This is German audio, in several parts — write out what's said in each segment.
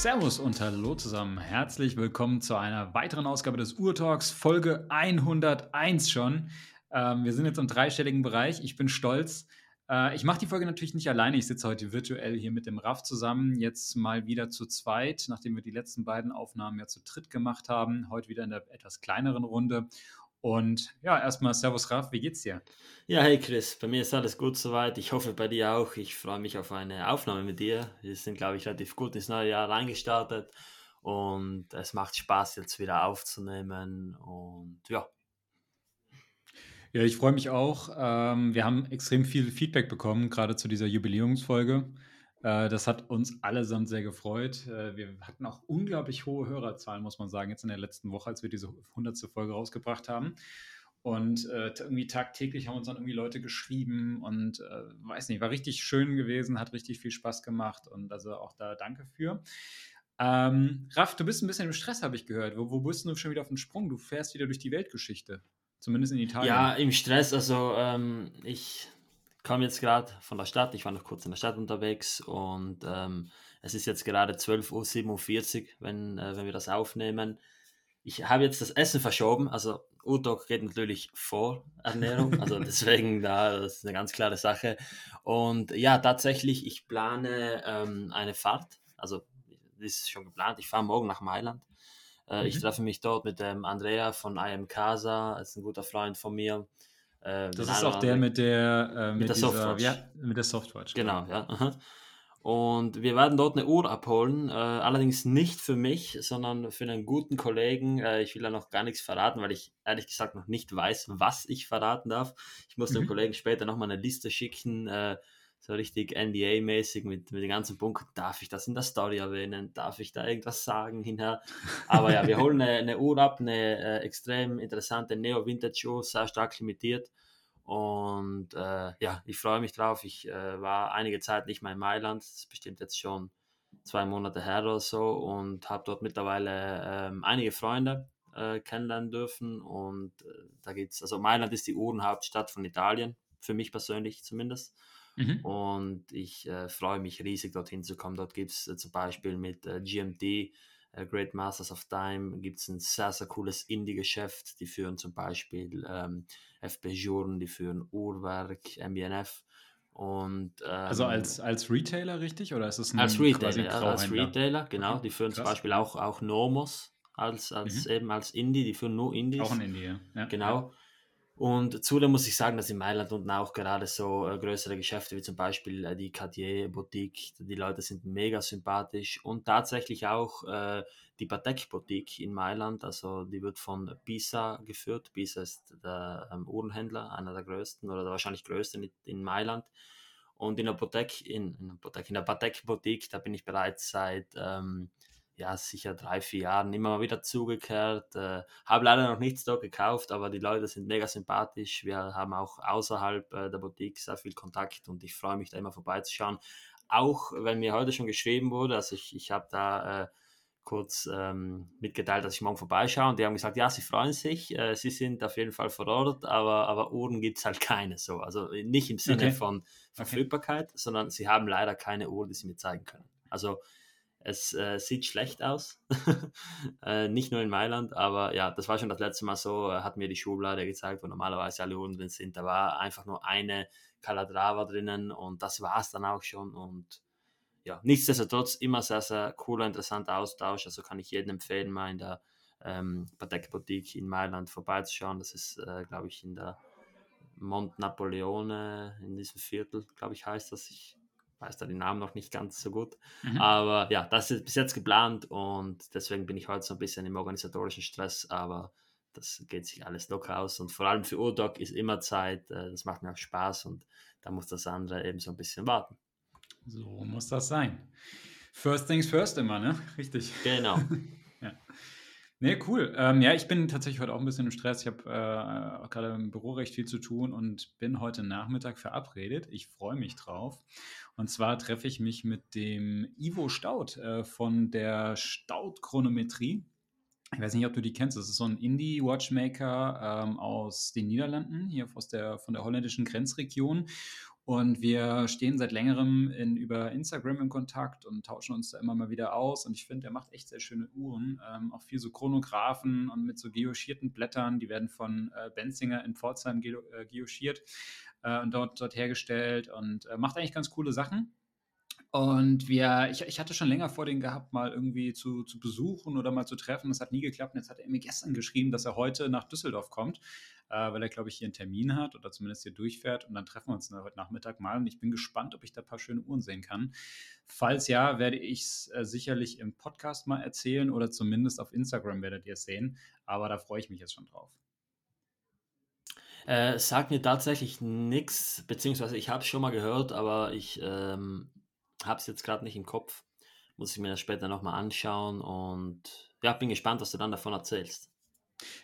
Servus und hallo zusammen. Herzlich willkommen zu einer weiteren Ausgabe des Urtalks, Folge 101 schon. Ähm, wir sind jetzt im dreistelligen Bereich. Ich bin stolz. Äh, ich mache die Folge natürlich nicht alleine. Ich sitze heute virtuell hier mit dem Raff zusammen. Jetzt mal wieder zu zweit, nachdem wir die letzten beiden Aufnahmen ja zu dritt gemacht haben. Heute wieder in der etwas kleineren Runde. Und ja, erstmal Servus Raff, wie geht's dir? Ja, hey Chris, bei mir ist alles gut soweit. Ich hoffe bei dir auch. Ich freue mich auf eine Aufnahme mit dir. Wir sind, glaube ich, relativ gut ins neue Jahr reingestartet und es macht Spaß, jetzt wieder aufzunehmen. Und ja. Ja, ich freue mich auch. Ähm, wir haben extrem viel Feedback bekommen, gerade zu dieser Jubiläumsfolge. Äh, das hat uns allesamt sehr gefreut. Äh, wir hatten auch unglaublich hohe Hörerzahlen, muss man sagen, jetzt in der letzten Woche, als wir diese 100. Folge rausgebracht haben. Und äh, irgendwie tagtäglich haben uns dann irgendwie Leute geschrieben und weiß nicht, war richtig schön gewesen, hat richtig viel Spaß gemacht und also auch da danke für. Ähm, Raff, du bist ein bisschen im Stress, habe ich gehört. Wo, wo bist du schon wieder auf dem Sprung? Du fährst wieder durch die Weltgeschichte. Zumindest in Italien. Ja, im Stress. Also ähm, ich kam jetzt gerade von der Stadt, ich war noch kurz in der Stadt unterwegs und ähm, es ist jetzt gerade 12.47 Uhr, wenn, äh, wenn wir das aufnehmen. Ich habe jetzt das Essen verschoben, also Udok geht natürlich vor Ernährung, also deswegen da, das ist eine ganz klare Sache. Und ja, tatsächlich, ich plane ähm, eine Fahrt, also das ist schon geplant, ich fahre morgen nach Mailand. Äh, mhm. Ich treffe mich dort mit dem Andrea von IM Casa, ist ein guter Freund von mir. Äh, das ist auch der mit der, äh, mit, mit, der dieser, Softwatch. Ja, mit der Softwatch. Genau, genau ja. Aha. Und wir werden dort eine Uhr abholen, äh, allerdings nicht für mich, sondern für einen guten Kollegen. Äh, ich will da noch gar nichts verraten, weil ich ehrlich gesagt noch nicht weiß, was ich verraten darf. Ich muss mhm. dem Kollegen später nochmal eine Liste schicken, äh, so richtig NDA-mäßig mit, mit den ganzen Punkten. Darf ich das in der Story erwähnen? Darf ich da irgendwas sagen hinher? Aber ja, wir holen eine, eine Uhr ab, eine äh, extrem interessante Neo-Vintage-Uhr, sehr stark limitiert. Und äh, ja, ich freue mich drauf. Ich äh, war einige Zeit nicht mehr in Mailand, das ist bestimmt jetzt schon zwei Monate her oder so, und habe dort mittlerweile ähm, einige Freunde äh, kennenlernen dürfen. Und äh, da gibt es, also Mailand ist die Uhrenhauptstadt von Italien, für mich persönlich zumindest. Mhm. Und ich äh, freue mich riesig, dorthin zu kommen. Dort gibt es äh, zum Beispiel mit äh, GMT, äh, Great Masters of Time, gibt es ein sehr, sehr cooles Indie-Geschäft. Die führen zum Beispiel ähm, FP Journ, die führen Uhrwerk, MBNF. Und, ähm, also als, als Retailer richtig? Oder ist es ein als Retailer, ja, als Retailer, genau. Okay. Die führen Krass. zum Beispiel auch, auch Nomos als, als mhm. eben als Indie, die führen nur Indies. Auch ein Indie, ja. ja. Genau. Und zudem muss ich sagen, dass in Mailand unten auch gerade so äh, größere Geschäfte wie zum Beispiel äh, die Cartier Boutique, die Leute sind mega sympathisch und tatsächlich auch äh, die Patek Boutique in Mailand, also die wird von Pisa geführt. Pisa ist der ähm, Uhrenhändler, einer der größten oder der wahrscheinlich größten in, Mailand. Und in der Patek, in, in, in der Patek Boutique, da bin ich bereits seit ähm, ja, sicher drei, vier Jahren immer mal wieder zugekehrt. Äh, habe leider noch nichts dort gekauft, aber die Leute sind mega sympathisch. Wir haben auch außerhalb äh, der Boutique sehr viel Kontakt und ich freue mich da immer vorbeizuschauen. Auch wenn mir heute schon geschrieben wurde, also ich, ich habe da äh, kurz ähm, mitgeteilt, dass ich morgen vorbeischaue und die haben gesagt, ja, sie freuen sich, äh, sie sind auf jeden Fall vor Ort, aber, aber Uhren gibt es halt keine so. Also nicht im Sinne okay. von Verfügbarkeit, okay. sondern sie haben leider keine Uhr, die sie mir zeigen können. Also es äh, sieht schlecht aus, äh, nicht nur in Mailand, aber ja, das war schon das letzte Mal so, hat mir die Schublade gezeigt, wo normalerweise alle Uhren drin sind. Da war einfach nur eine Calatrava drinnen und das war es dann auch schon. Und ja, nichtsdestotrotz immer sehr, sehr cooler, interessanter Austausch. Also kann ich jedem empfehlen, mal in der ähm, Patek Boutique in Mailand vorbeizuschauen. Das ist, äh, glaube ich, in der Mont Napoleone, in diesem Viertel, glaube ich, heißt das. Ich weiß da den Namen noch nicht ganz so gut. Mhm. Aber ja, das ist bis jetzt geplant und deswegen bin ich heute so ein bisschen im organisatorischen Stress, aber das geht sich alles locker aus und vor allem für Urdoc ist immer Zeit, äh, das macht mir auch Spaß und da muss das andere eben so ein bisschen warten. So muss das sein. First things first immer, ne? Richtig. Genau. ja. Nee, cool. Ähm, ja, ich bin tatsächlich heute auch ein bisschen im Stress. Ich habe äh, gerade im Büro recht viel zu tun und bin heute Nachmittag verabredet. Ich freue mich drauf. Und zwar treffe ich mich mit dem Ivo Staud äh, von der Staud-Chronometrie. Ich weiß nicht, ob du die kennst. Das ist so ein Indie-Watchmaker ähm, aus den Niederlanden, hier aus der, von der holländischen Grenzregion. Und wir stehen seit längerem in, über Instagram in Kontakt und tauschen uns da immer mal wieder aus. Und ich finde, er macht echt sehr schöne Uhren. Ähm, auch viel so Chronographen und mit so geoschierten Blättern. Die werden von äh, Benzinger in Pforzheim ge äh, geoschiert äh, und dort, dort hergestellt und äh, macht eigentlich ganz coole Sachen. Und wir, ich, ich hatte schon länger vor, den gehabt, mal irgendwie zu, zu besuchen oder mal zu treffen. Das hat nie geklappt. Und jetzt hat er mir gestern geschrieben, dass er heute nach Düsseldorf kommt, äh, weil er, glaube ich, hier einen Termin hat oder zumindest hier durchfährt. Und dann treffen wir uns heute Nachmittag mal. Und ich bin gespannt, ob ich da ein paar schöne Uhren sehen kann. Falls ja, werde ich es äh, sicherlich im Podcast mal erzählen oder zumindest auf Instagram werdet ihr es sehen. Aber da freue ich mich jetzt schon drauf. Äh, sagt mir tatsächlich nichts, beziehungsweise ich habe es schon mal gehört, aber ich ähm, habe es jetzt gerade nicht im Kopf. Muss ich mir das später nochmal anschauen und ja, bin gespannt, was du dann davon erzählst.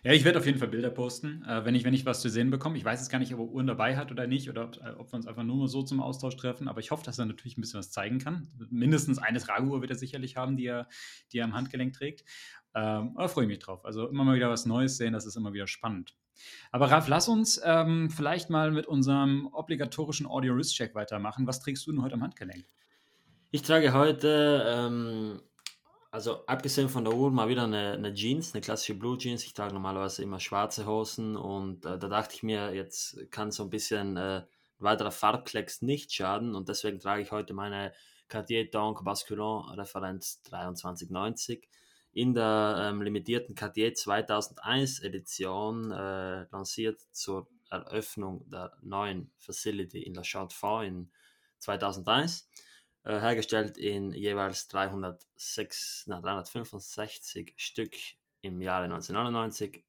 Ja, ich werde auf jeden Fall Bilder posten, äh, wenn, ich, wenn ich was zu sehen bekomme. Ich weiß jetzt gar nicht, ob er Uhren dabei hat oder nicht oder ob, äh, ob wir uns einfach nur so zum Austausch treffen, aber ich hoffe, dass er natürlich ein bisschen was zeigen kann. Mindestens eine Trageuhr wird er sicherlich haben, die er, die er am Handgelenk trägt. Ähm, da freue ich mich drauf. Also immer mal wieder was Neues sehen, das ist immer wieder spannend. Aber Ralf, lass uns ähm, vielleicht mal mit unserem obligatorischen Audio-Wrist-Check weitermachen. Was trägst du denn heute am Handgelenk? Ich trage heute, ähm, also abgesehen von der Uhr, mal wieder eine, eine, Jeans, eine klassische Blue Jeans. Ich trage normalerweise immer schwarze Hosen und äh, da dachte ich mir, jetzt kann so ein bisschen äh, weiterer Farbklecks nicht schaden und deswegen trage ich heute meine Cartier Donk Basculon Referenz 2390 in der ähm, limitierten Cartier 2001 Edition äh, lanciert zur Eröffnung der neuen Facility in La Chaux-de-Fonds in 2001 äh, hergestellt in jeweils 306, na, 365 Stück im Jahre 1999,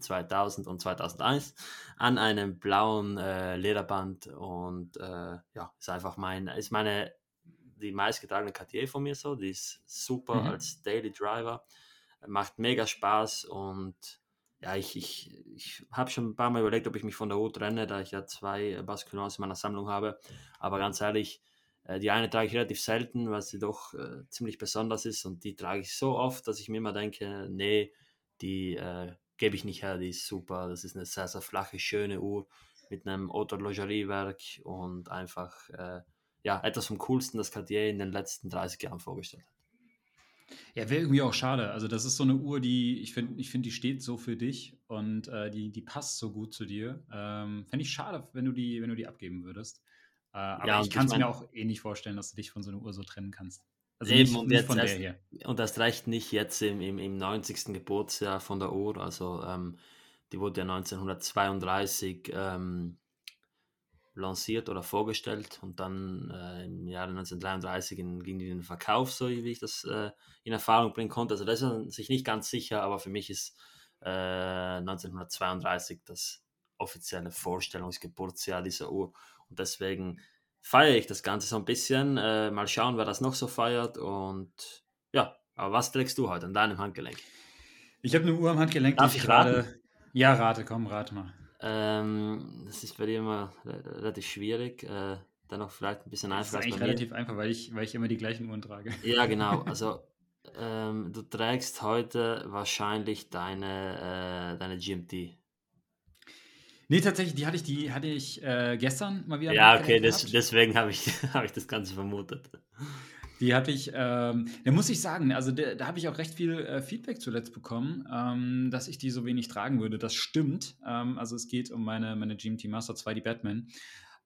2000 hm, und 2001 an einem blauen äh, Lederband und äh, ja, ist einfach mein, ist meine, die meistgetragene Cartier von mir so, die ist super mhm. als Daily Driver, macht mega Spaß und ja, ich, ich, ich habe schon ein paar Mal überlegt, ob ich mich von der Uhr trenne, da ich ja zwei Basculons in meiner Sammlung habe, aber ganz ehrlich, die eine trage ich relativ selten, weil sie doch äh, ziemlich besonders ist und die trage ich so oft, dass ich mir immer denke, nee, die äh, gebe ich nicht her, die ist super. Das ist eine sehr, sehr flache, schöne Uhr mit einem Autologeriewerk und einfach äh, ja, etwas vom Coolsten, das Cartier in den letzten 30 Jahren vorgestellt hat. Ja, wäre irgendwie auch schade. Also, das ist so eine Uhr, die ich finde, ich find, die steht so für dich und äh, die, die passt so gut zu dir. Ähm, Fände ich schade, wenn du die, wenn du die abgeben würdest. Äh, aber ja, ich kann es mir auch eh nicht vorstellen, dass du dich von so einer Uhr so trennen kannst. Also eben, nicht, und, nicht erst. Und das reicht nicht jetzt im, im, im 90. Geburtsjahr von der Uhr. Also ähm, die wurde ja 1932 ähm, lanciert oder vorgestellt und dann äh, im Jahre 1933 in, ging die in den Verkauf, so wie ich das äh, in Erfahrung bringen konnte. Also da ist man sich nicht ganz sicher, aber für mich ist äh, 1932 das offizielle Vorstellungsgeburtsjahr dieser Uhr. Und deswegen feiere ich das Ganze so ein bisschen. Äh, mal schauen, wer das noch so feiert. Und ja, aber was trägst du heute an deinem Handgelenk? Ich habe eine Uhr am Handgelenk, Darf ich gerade. Raten? Ja, rate, komm, rate mal. Ähm, das ist bei dir immer relativ schwierig. Äh, dennoch vielleicht ein bisschen einfacher. Das ist eigentlich relativ einfach, weil ich, weil ich immer die gleichen Uhren trage. Ja, genau. Also ähm, du trägst heute wahrscheinlich deine, äh, deine GMT. Nee, tatsächlich, die hatte ich, die hatte ich äh, gestern mal wieder. Ja, okay, das, deswegen habe ich, hab ich das Ganze vermutet. Die hatte ich, ähm, da muss ich sagen, also da, da habe ich auch recht viel äh, Feedback zuletzt bekommen, ähm, dass ich die so wenig tragen würde. Das stimmt. Ähm, also es geht um meine, meine GMT Master 2, die Batman.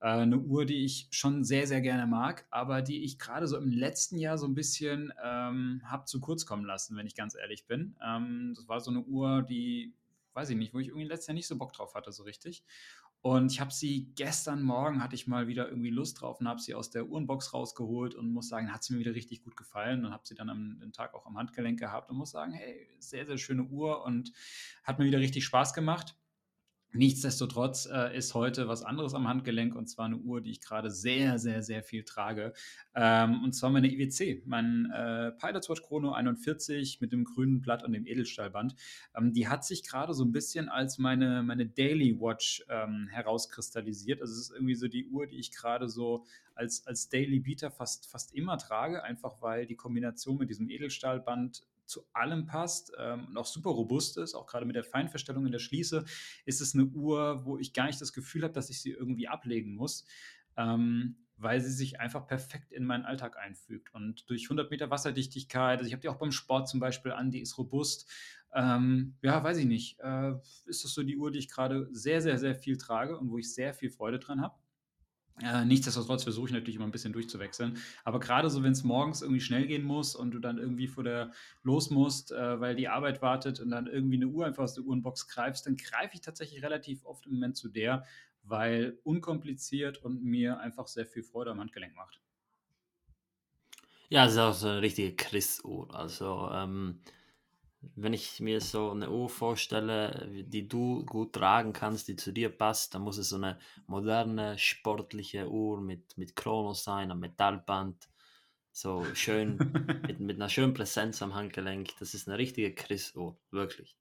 Äh, eine Uhr, die ich schon sehr, sehr gerne mag, aber die ich gerade so im letzten Jahr so ein bisschen ähm, habe zu kurz kommen lassen, wenn ich ganz ehrlich bin. Ähm, das war so eine Uhr, die weiß ich nicht, wo ich irgendwie letztes Jahr nicht so Bock drauf hatte, so richtig. Und ich habe sie gestern Morgen, hatte ich mal wieder irgendwie Lust drauf und habe sie aus der Uhrenbox rausgeholt und muss sagen, hat sie mir wieder richtig gut gefallen und habe sie dann am den Tag auch am Handgelenk gehabt und muss sagen, hey, sehr, sehr schöne Uhr und hat mir wieder richtig Spaß gemacht. Nichtsdestotrotz äh, ist heute was anderes am Handgelenk und zwar eine Uhr, die ich gerade sehr, sehr, sehr viel trage. Ähm, und zwar meine IWC, mein äh, Pilot's Watch Chrono 41 mit dem grünen Blatt und dem Edelstahlband. Ähm, die hat sich gerade so ein bisschen als meine, meine Daily Watch ähm, herauskristallisiert. Also es ist irgendwie so die Uhr, die ich gerade so als, als Daily Beater fast, fast immer trage, einfach weil die Kombination mit diesem Edelstahlband zu allem passt ähm, und auch super robust ist, auch gerade mit der Feinverstellung in der Schließe, ist es eine Uhr, wo ich gar nicht das Gefühl habe, dass ich sie irgendwie ablegen muss. ähm, weil sie sich einfach perfekt in meinen Alltag einfügt. Und durch 100 Meter Wasserdichtigkeit, also ich habe die auch beim Sport zum Beispiel an, die ist robust. Ähm, ja, weiß ich nicht. Äh, ist das so die Uhr, die ich gerade sehr, sehr, sehr viel trage und wo ich sehr viel Freude dran habe? Äh, nichtsdestotrotz versuche ich natürlich immer ein bisschen durchzuwechseln. Aber gerade so, wenn es morgens irgendwie schnell gehen muss und du dann irgendwie vor der los musst, äh, weil die Arbeit wartet und dann irgendwie eine Uhr einfach aus der Uhrenbox greifst, dann greife ich tatsächlich relativ oft im Moment zu der, weil unkompliziert und mir einfach sehr viel Freude am Handgelenk macht. Ja, es ist auch so eine richtige Chris-Uhr. Also, ähm, wenn ich mir so eine Uhr vorstelle, die du gut tragen kannst, die zu dir passt, dann muss es so eine moderne, sportliche Uhr mit, mit Chronos sein, am Metallband. So schön, mit, mit einer schönen Präsenz am Handgelenk. Das ist eine richtige Chris-Uhr, wirklich.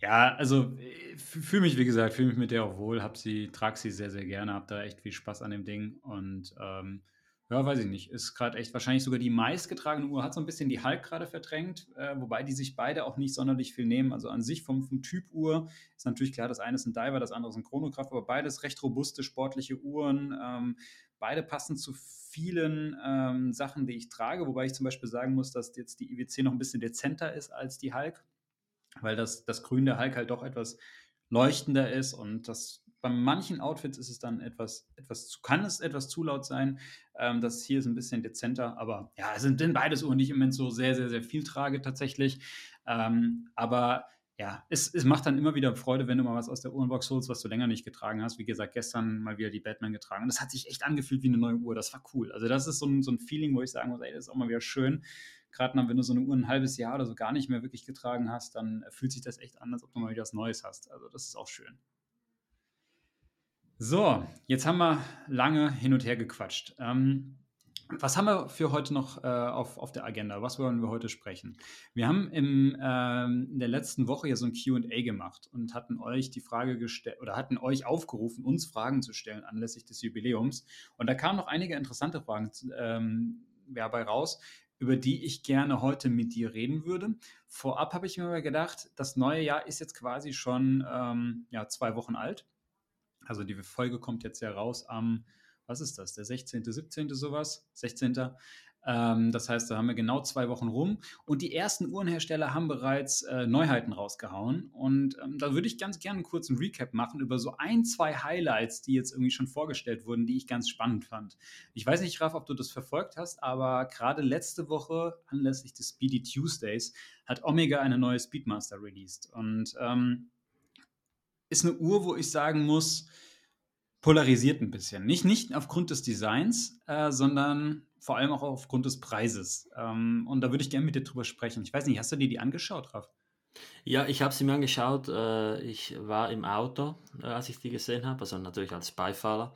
Ja, also äh, fühle mich, wie gesagt, fühle mich mit der auch wohl, hab sie, trage sie sehr, sehr gerne, habe da echt viel Spaß an dem Ding und ähm, ja, weiß ich nicht, ist gerade echt wahrscheinlich sogar die meistgetragene Uhr, hat so ein bisschen die Hulk gerade verdrängt, äh, wobei die sich beide auch nicht sonderlich viel nehmen. Also an sich vom, vom Typ Uhr ist natürlich klar, das eine ist ein Diver, das andere ist ein Chronograph, aber beides recht robuste sportliche Uhren. Ähm, beide passen zu vielen ähm, Sachen, die ich trage, wobei ich zum Beispiel sagen muss, dass jetzt die IWC noch ein bisschen dezenter ist als die Hulk weil das, das Grün der Hulk halt doch etwas leuchtender ist und das bei manchen Outfits ist es dann etwas, etwas zu, kann es etwas zu laut sein. Ähm, das hier ist ein bisschen dezenter, aber ja, es sind beides Uhren, die ich im Moment so sehr, sehr, sehr viel trage tatsächlich. Ähm, aber ja, es, es macht dann immer wieder Freude, wenn du mal was aus der Uhrenbox holst, was du länger nicht getragen hast. Wie gesagt, gestern mal wieder die Batman getragen. Und das hat sich echt angefühlt wie eine neue Uhr. Das war cool. Also, das ist so ein, so ein Feeling, wo ich sagen muss, ey, das ist auch mal wieder schön gerade wenn du so eine Uhr ein halbes Jahr oder so gar nicht mehr wirklich getragen hast, dann fühlt sich das echt an, als ob du mal wieder was Neues hast. Also das ist auch schön. So, jetzt haben wir lange hin und her gequatscht. Ähm, was haben wir für heute noch äh, auf, auf der Agenda? Was wollen wir heute sprechen? Wir haben im, ähm, in der letzten Woche ja so ein QA gemacht und hatten euch die Frage gestellt oder hatten euch aufgerufen, uns Fragen zu stellen anlässlich des Jubiläums. Und da kamen noch einige interessante Fragen ähm, dabei raus über die ich gerne heute mit dir reden würde. Vorab habe ich mir mal gedacht, das neue Jahr ist jetzt quasi schon ähm, ja, zwei Wochen alt. Also die Folge kommt jetzt ja raus am, was ist das, der 16., 17. sowas? 16. Ähm, das heißt, da haben wir genau zwei Wochen rum und die ersten Uhrenhersteller haben bereits äh, Neuheiten rausgehauen. Und ähm, da würde ich ganz gerne einen kurzen Recap machen über so ein, zwei Highlights, die jetzt irgendwie schon vorgestellt wurden, die ich ganz spannend fand. Ich weiß nicht, Raf, ob du das verfolgt hast, aber gerade letzte Woche, anlässlich des Speedy Tuesdays, hat Omega eine neue Speedmaster released. Und ähm, ist eine Uhr, wo ich sagen muss, polarisiert ein bisschen. Nicht, nicht aufgrund des Designs, äh, sondern vor allem auch aufgrund des Preises. Ähm, und da würde ich gerne mit dir drüber sprechen. Ich weiß nicht, hast du dir die angeschaut, Raf? Ja, ich habe sie mir angeschaut. Äh, ich war im Auto, äh, als ich die gesehen habe, also natürlich als Beifahrer.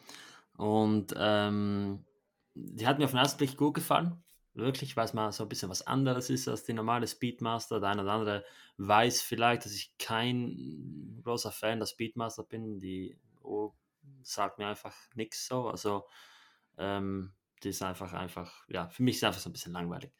Und ähm, die hat mir auf den ersten Blick gut gefallen. Wirklich, weil es mal so ein bisschen was anderes ist als die normale Speedmaster. Der eine oder andere weiß vielleicht, dass ich kein großer Fan der Speedmaster bin. Die oh, sagt mir einfach nichts so. Also ähm, die ist einfach, einfach, ja, für mich ist es einfach so ein bisschen langweilig.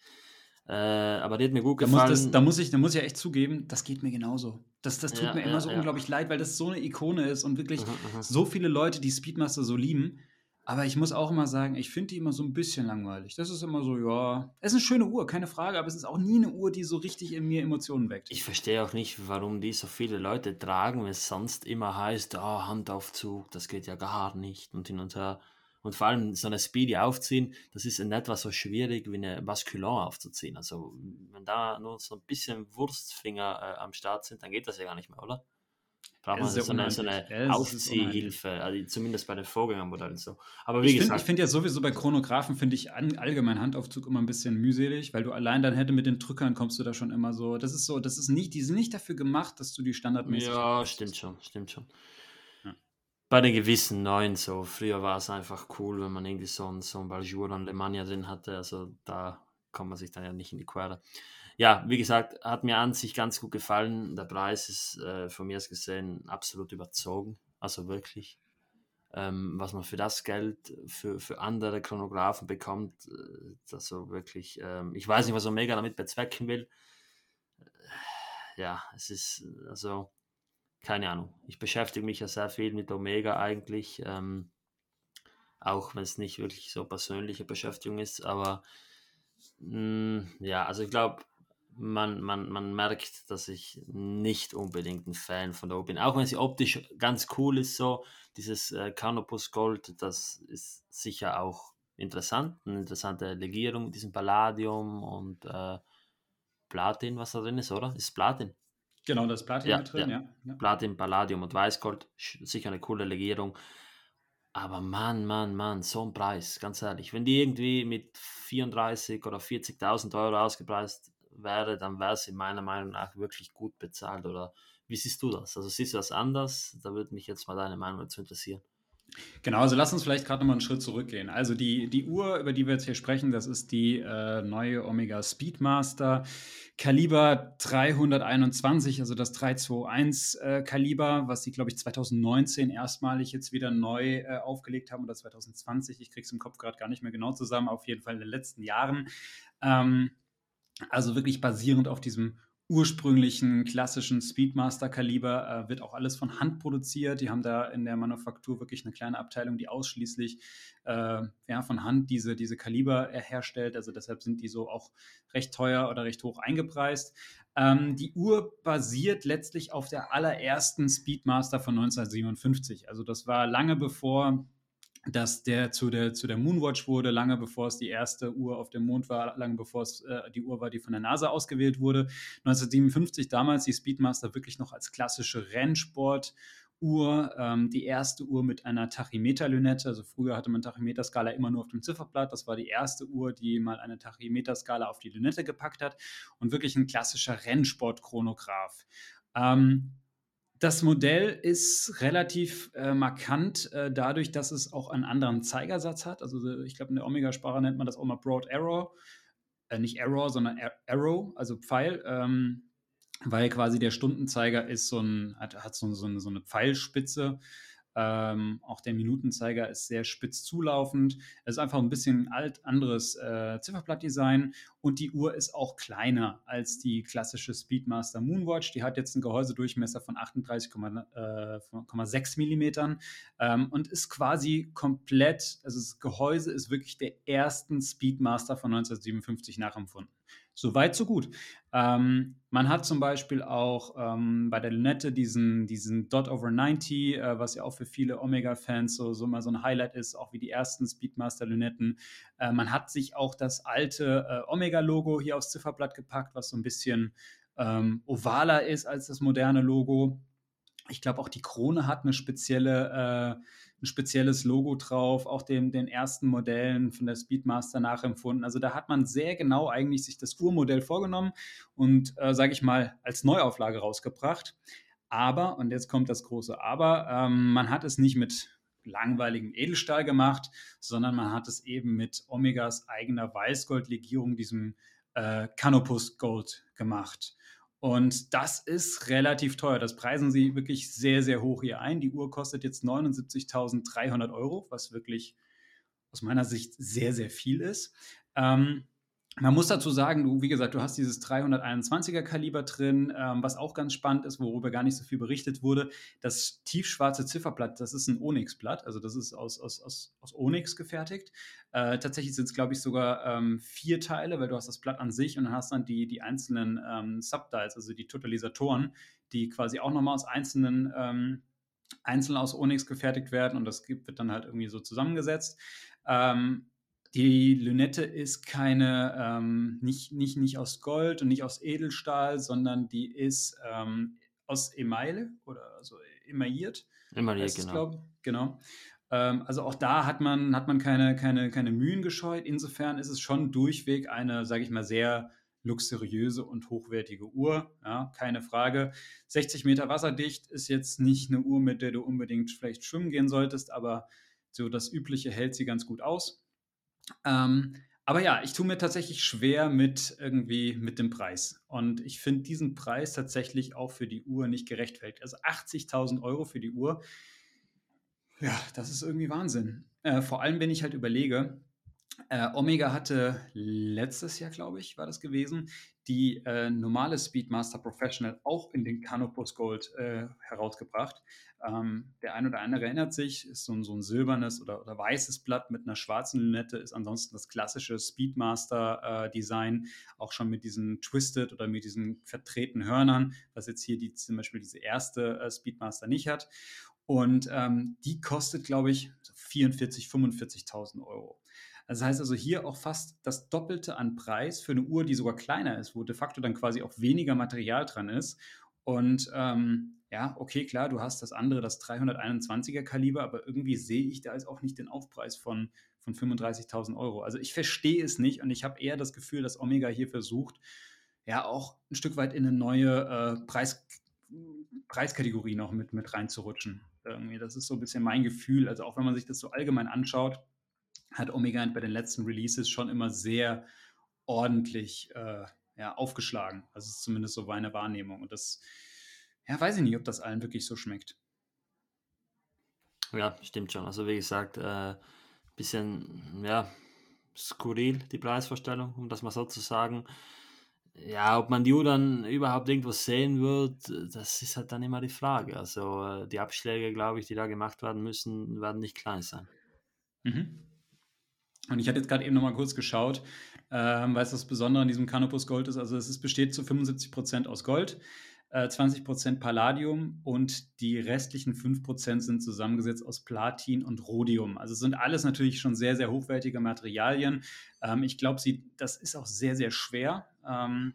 Äh, aber die hat mir gut gefallen. Da muss, das, da, muss ich, da muss ich ja echt zugeben, das geht mir genauso. Das, das tut ja, mir immer ja, so ja. unglaublich leid, weil das so eine Ikone ist und wirklich aha, aha. so viele Leute, die Speedmaster so lieben. Aber ich muss auch immer sagen, ich finde die immer so ein bisschen langweilig. Das ist immer so, ja, es ist eine schöne Uhr, keine Frage, aber es ist auch nie eine Uhr, die so richtig in mir Emotionen weckt. Ich verstehe auch nicht, warum die so viele Leute tragen, wenn es sonst immer heißt, oh, Handaufzug, das geht ja gar nicht und hin und her. Und vor allem so eine Speedy aufziehen, das ist in etwa so schwierig wie eine Basculant aufzuziehen. Also wenn da nur so ein bisschen Wurstfinger äh, am Start sind, dann geht das ja gar nicht mehr, oder? Braucht man so eine, so eine Aufziehhilfe, also zumindest bei den Vorgängermodellen so. Aber wie ich gesagt. ich finde ja sowieso bei Chronographen finde ich allgemein Handaufzug immer ein bisschen mühselig, weil du allein dann hätte mit den Drückern kommst du da schon immer so. Das ist so, das ist nicht, die sind nicht dafür gemacht, dass du die standardmäßig. Ja, stimmt schon, stimmt schon bei den gewissen neuen so. Früher war es einfach cool, wenn man irgendwie so ein, so ein Baljour und Lemania drin hatte. Also da kommt man sich dann ja nicht in die Quere. Ja, wie gesagt, hat mir an sich ganz gut gefallen. Der Preis ist äh, von mir aus gesehen absolut überzogen. Also wirklich. Ähm, was man für das Geld für, für andere Chronographen bekommt, äh, also wirklich, ähm, ich weiß nicht, was Omega damit bezwecken will. Äh, ja, es ist, also keine Ahnung. Ich beschäftige mich ja sehr viel mit Omega eigentlich. Ähm, auch wenn es nicht wirklich so persönliche Beschäftigung ist, aber mh, mm, ja, also ich glaube, man, man, man merkt, dass ich nicht unbedingt ein Fan von der Uhr bin. Auch wenn sie optisch ganz cool ist, so dieses äh, Canopus Gold, das ist sicher auch interessant. Eine interessante Legierung mit diesem Palladium und äh, Platin, was da drin ist, oder? Ist Platin? Genau, das Platin ja, mit drin, ja. ja. Platin, Palladium und Weißgold, sicher eine coole Legierung. Aber Mann, Mann, Mann, so ein Preis, ganz ehrlich. Wenn die irgendwie mit 34 oder 40.000 Euro ausgepreist wäre, dann wäre sie meiner Meinung nach wirklich gut bezahlt. Oder wie siehst du das? Also siehst du das anders? Da würde mich jetzt mal deine Meinung dazu interessieren. Genau, also lass uns vielleicht gerade nochmal einen Schritt zurückgehen. Also die, die Uhr, über die wir jetzt hier sprechen, das ist die äh, neue Omega Speedmaster Kaliber 321, also das 321 äh, Kaliber, was sie, glaube ich, 2019 erstmalig jetzt wieder neu äh, aufgelegt haben oder 2020. Ich kriege es im Kopf gerade gar nicht mehr genau zusammen, auf jeden Fall in den letzten Jahren. Ähm, also wirklich basierend auf diesem ursprünglichen klassischen Speedmaster-Kaliber äh, wird auch alles von Hand produziert. Die haben da in der Manufaktur wirklich eine kleine Abteilung, die ausschließlich äh, ja, von Hand diese, diese Kaliber herstellt. Also deshalb sind die so auch recht teuer oder recht hoch eingepreist. Ähm, die Uhr basiert letztlich auf der allerersten Speedmaster von 1957. Also das war lange bevor dass der zu der, zu der Moonwatch wurde, lange bevor es die erste Uhr auf dem Mond war, lange bevor es äh, die Uhr war, die von der NASA ausgewählt wurde. 1957 damals die Speedmaster wirklich noch als klassische Rennsport. Uhr, ähm, die erste Uhr mit einer Tachymeter-Lünette. Also früher hatte man Tachymeterskala immer nur auf dem Zifferblatt. Das war die erste Uhr, die mal eine Tachymeterskala auf die Lünette gepackt hat und wirklich ein klassischer Rennsport-Chronograph. Ähm, das Modell ist relativ äh, markant äh, dadurch, dass es auch einen anderen Zeigersatz hat. Also ich glaube, in der Omega-Sprache nennt man das auch mal Broad Arrow. Äh, nicht Arrow, sondern Arrow, also Pfeil. Ähm, weil quasi der Stundenzeiger ist so ein, hat, hat so, so, so eine Pfeilspitze ähm, auch der Minutenzeiger ist sehr spitz zulaufend. Es ist einfach ein bisschen alt, anderes äh, Zifferblattdesign und die Uhr ist auch kleiner als die klassische Speedmaster Moonwatch. Die hat jetzt einen Gehäusedurchmesser von 38,6 mm ähm, und ist quasi komplett, also das Gehäuse ist wirklich der ersten Speedmaster von 1957 nachempfunden. So weit, so gut. Ähm, man hat zum Beispiel auch ähm, bei der Lunette diesen, diesen Dot over 90, äh, was ja auch für viele Omega-Fans so, so mal so ein Highlight ist, auch wie die ersten Speedmaster-Lunetten. Äh, man hat sich auch das alte äh, Omega-Logo hier aufs Zifferblatt gepackt, was so ein bisschen ähm, ovaler ist als das moderne Logo. Ich glaube, auch die Krone hat eine spezielle äh, ein spezielles Logo drauf, auch den, den ersten Modellen von der Speedmaster nachempfunden. Also da hat man sehr genau eigentlich sich das Urmodell vorgenommen und, äh, sage ich mal, als Neuauflage rausgebracht. Aber, und jetzt kommt das große Aber, ähm, man hat es nicht mit langweiligem Edelstahl gemacht, sondern man hat es eben mit Omegas eigener Weißgoldlegierung, diesem äh, Canopus Gold gemacht. Und das ist relativ teuer. Das preisen sie wirklich sehr, sehr hoch hier ein. Die Uhr kostet jetzt 79.300 Euro, was wirklich aus meiner Sicht sehr, sehr viel ist. Ähm, man muss dazu sagen, du, wie gesagt, du hast dieses 321er Kaliber drin, ähm, was auch ganz spannend ist, worüber gar nicht so viel berichtet wurde. Das tiefschwarze Zifferblatt, das ist ein Onyx-Blatt, also das ist aus, aus, aus, aus Onyx gefertigt. Äh, tatsächlich sind es, glaube ich, sogar ähm, vier Teile, weil du hast das Blatt an sich und dann hast dann die, die einzelnen ähm, Subdials, also die Totalisatoren, die quasi auch nochmal aus einzelnen ähm, einzeln aus Onyx gefertigt werden und das wird dann halt irgendwie so zusammengesetzt. Ähm, die Lünette ist keine, ähm, nicht, nicht, nicht aus Gold und nicht aus Edelstahl, sondern die ist ähm, aus Emaille oder also emailliert. Emailliert, genau. Glaub, genau. Ähm, also auch da hat man, hat man keine, keine, keine Mühen gescheut. Insofern ist es schon durchweg eine, sage ich mal, sehr luxuriöse und hochwertige Uhr, ja, keine Frage. 60 Meter wasserdicht ist jetzt nicht eine Uhr, mit der du unbedingt vielleicht schwimmen gehen solltest, aber so das Übliche hält sie ganz gut aus. Ähm, aber ja, ich tue mir tatsächlich schwer mit irgendwie mit dem Preis. Und ich finde diesen Preis tatsächlich auch für die Uhr nicht gerechtfertigt. Also 80.000 Euro für die Uhr, ja, das ist irgendwie Wahnsinn. Äh, vor allem, wenn ich halt überlege, Äh, Omega hatte letztes Jahr, glaube ich, war das gewesen, die äh, normale Speedmaster Professional auch in den Canopus Gold äh, herausgebracht. Ähm, der ein oder andere erinnert sich, ist so ein, so ein silbernes oder, oder, weißes Blatt mit einer schwarzen Lünette, ist ansonsten das klassische Speedmaster-Design, äh, auch schon mit diesen Twisted oder mit diesen verdrehten Hörnern, was jetzt hier die, zum Beispiel diese erste äh, Speedmaster nicht hat. Und ähm, die kostet, glaube ich, 44.000, 45.000 Euro. Das heißt also hier auch fast das Doppelte an Preis für eine Uhr, die sogar kleiner ist, wo de facto dann quasi auch weniger Material dran ist. Und ähm, ja, okay, klar, du hast das andere, das 321er Kaliber, aber irgendwie sehe ich da jetzt auch nicht den Aufpreis von, von 35.000 Euro. Also ich verstehe es nicht und ich habe eher das Gefühl, dass Omega hier versucht, ja auch ein Stück weit in eine neue äh, Preis, Preiskategorie noch mit, mit reinzurutschen. Irgendwie, das ist so ein bisschen mein Gefühl. Also auch wenn man sich das so allgemein anschaut, hat Omega bei den letzten Releases schon immer sehr ordentlich äh, ja, aufgeschlagen. Also zumindest so meine Wahrnehmung. Und das, ja, weiß ich nicht, ob das allen wirklich so schmeckt. Ja, stimmt schon. Also wie gesagt, ein äh, bisschen, ja, skurril, die Preisvorstellung, um das mal so zu sagen. Ja, ob man die Uhr dann überhaupt irgendwo sehen wird, das ist halt dann immer die Frage. Also äh, die Abschläge, glaube ich, die da gemacht werden müssen, werden nicht klein sein. Mhm. Und ich hatte jetzt gerade eben noch mal kurz geschaut, ähm, weil es das Besondere an diesem Canopus Gold ist. Also es ist, besteht zu 75 Prozent aus Gold, äh, 20 Prozent Palladium und die restlichen 5 Prozent sind zusammengesetzt aus Platin und Rhodium. Also sind alles natürlich schon sehr, sehr hochwertige Materialien. Ähm, ich glaube, das ist auch sehr, sehr schwer. Ähm,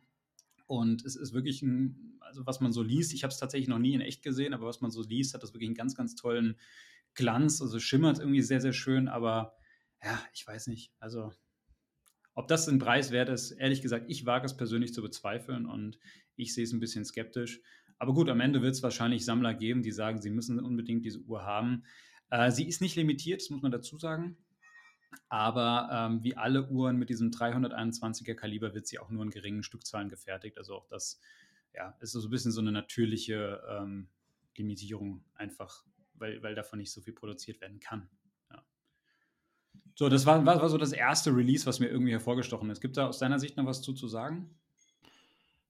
und es ist wirklich ein, also was man so liest, ich habe es tatsächlich noch nie in echt gesehen, aber was man so liest, hat das wirklich einen ganz, ganz tollen Glanz. Also schimmert irgendwie sehr, sehr schön, aber ja, ich weiß nicht. Also, ob das ein Preis wert ist, ehrlich gesagt, ich wage es persönlich zu bezweifeln und ich sehe es ein bisschen skeptisch. Aber gut, am Ende wird es wahrscheinlich Sammler geben, die sagen, sie müssen unbedingt diese Uhr haben. Äh, sie ist nicht limitiert, das muss man dazu sagen. Aber ähm, wie alle Uhren mit diesem 321er Kaliber wird sie auch nur in geringen Stückzahlen gefertigt. Also auch das ja, ist so ein bisschen so eine natürliche ähm, Limitierung, einfach weil, weil davon nicht so viel produziert werden kann. So, das war, war, war so das erste Release, was mir irgendwie hervorgestochen ist. Gibt da aus deiner Sicht noch was zu, zu sagen?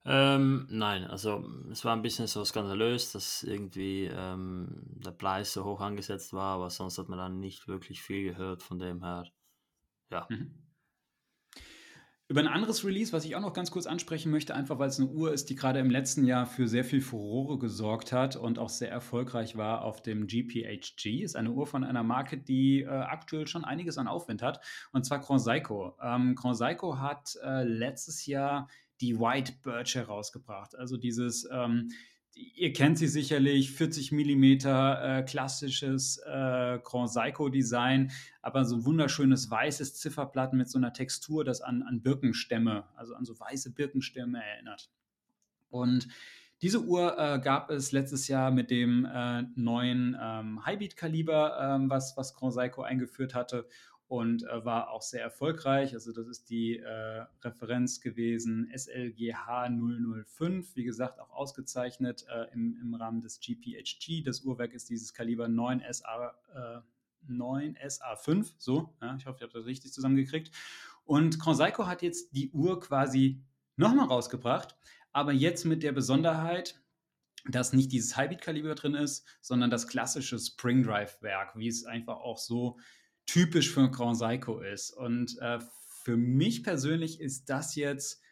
Ähm, nein, also es war ein bisschen so skandalös, dass irgendwie ähm, der Preis so hoch angesetzt war, aber sonst hat man dann nicht wirklich viel gehört von dem her. Ja. Mhm. Über ein anderes Release, was ich auch noch ganz kurz ansprechen möchte, einfach weil es eine Uhr ist, die gerade im letzten Jahr für sehr viel Furore gesorgt hat und auch sehr erfolgreich war auf dem GPHG, ist eine Uhr von einer Marke, die äh, aktuell schon einiges an Aufwind hat, und zwar Grand Seiko. Ähm, Grand Seiko hat äh, letztes Jahr die White Birch herausgebracht, also dieses ähm, ihr kennt sie sicherlich, 40 mm äh, klassisches äh, Grand Seiko Design, aber so ein wunderschönes weißes Zifferblatt mit so einer Textur, das an, an Birkenstämme, also an so weiße Birkenstämme erinnert. Und diese Uhr äh, gab es letztes Jahr mit dem äh, neuen ähm, Highbeat-Kaliber, ähm, was, was Grand Seiko eingeführt hatte und äh, war auch sehr erfolgreich. Also das ist die äh, Referenz gewesen SLGH 005, wie gesagt auch ausgezeichnet äh, im, im Rahmen des GPHG. Das Uhrwerk ist dieses Kaliber 9SA, 9SA5, äh, so, ja, ich hoffe, ich habe das richtig zusammengekriegt. Und Conseiko hat jetzt die Uhr quasi nochmal rausgebracht, aber jetzt mit der Besonderheit, dass nicht dieses Highbeat-Kaliber drin ist, sondern das klassische Spring Drive-Werk, wie es einfach auch so typisch für Grand Psycho ist. Und äh, für mich persönlich ist das jetzt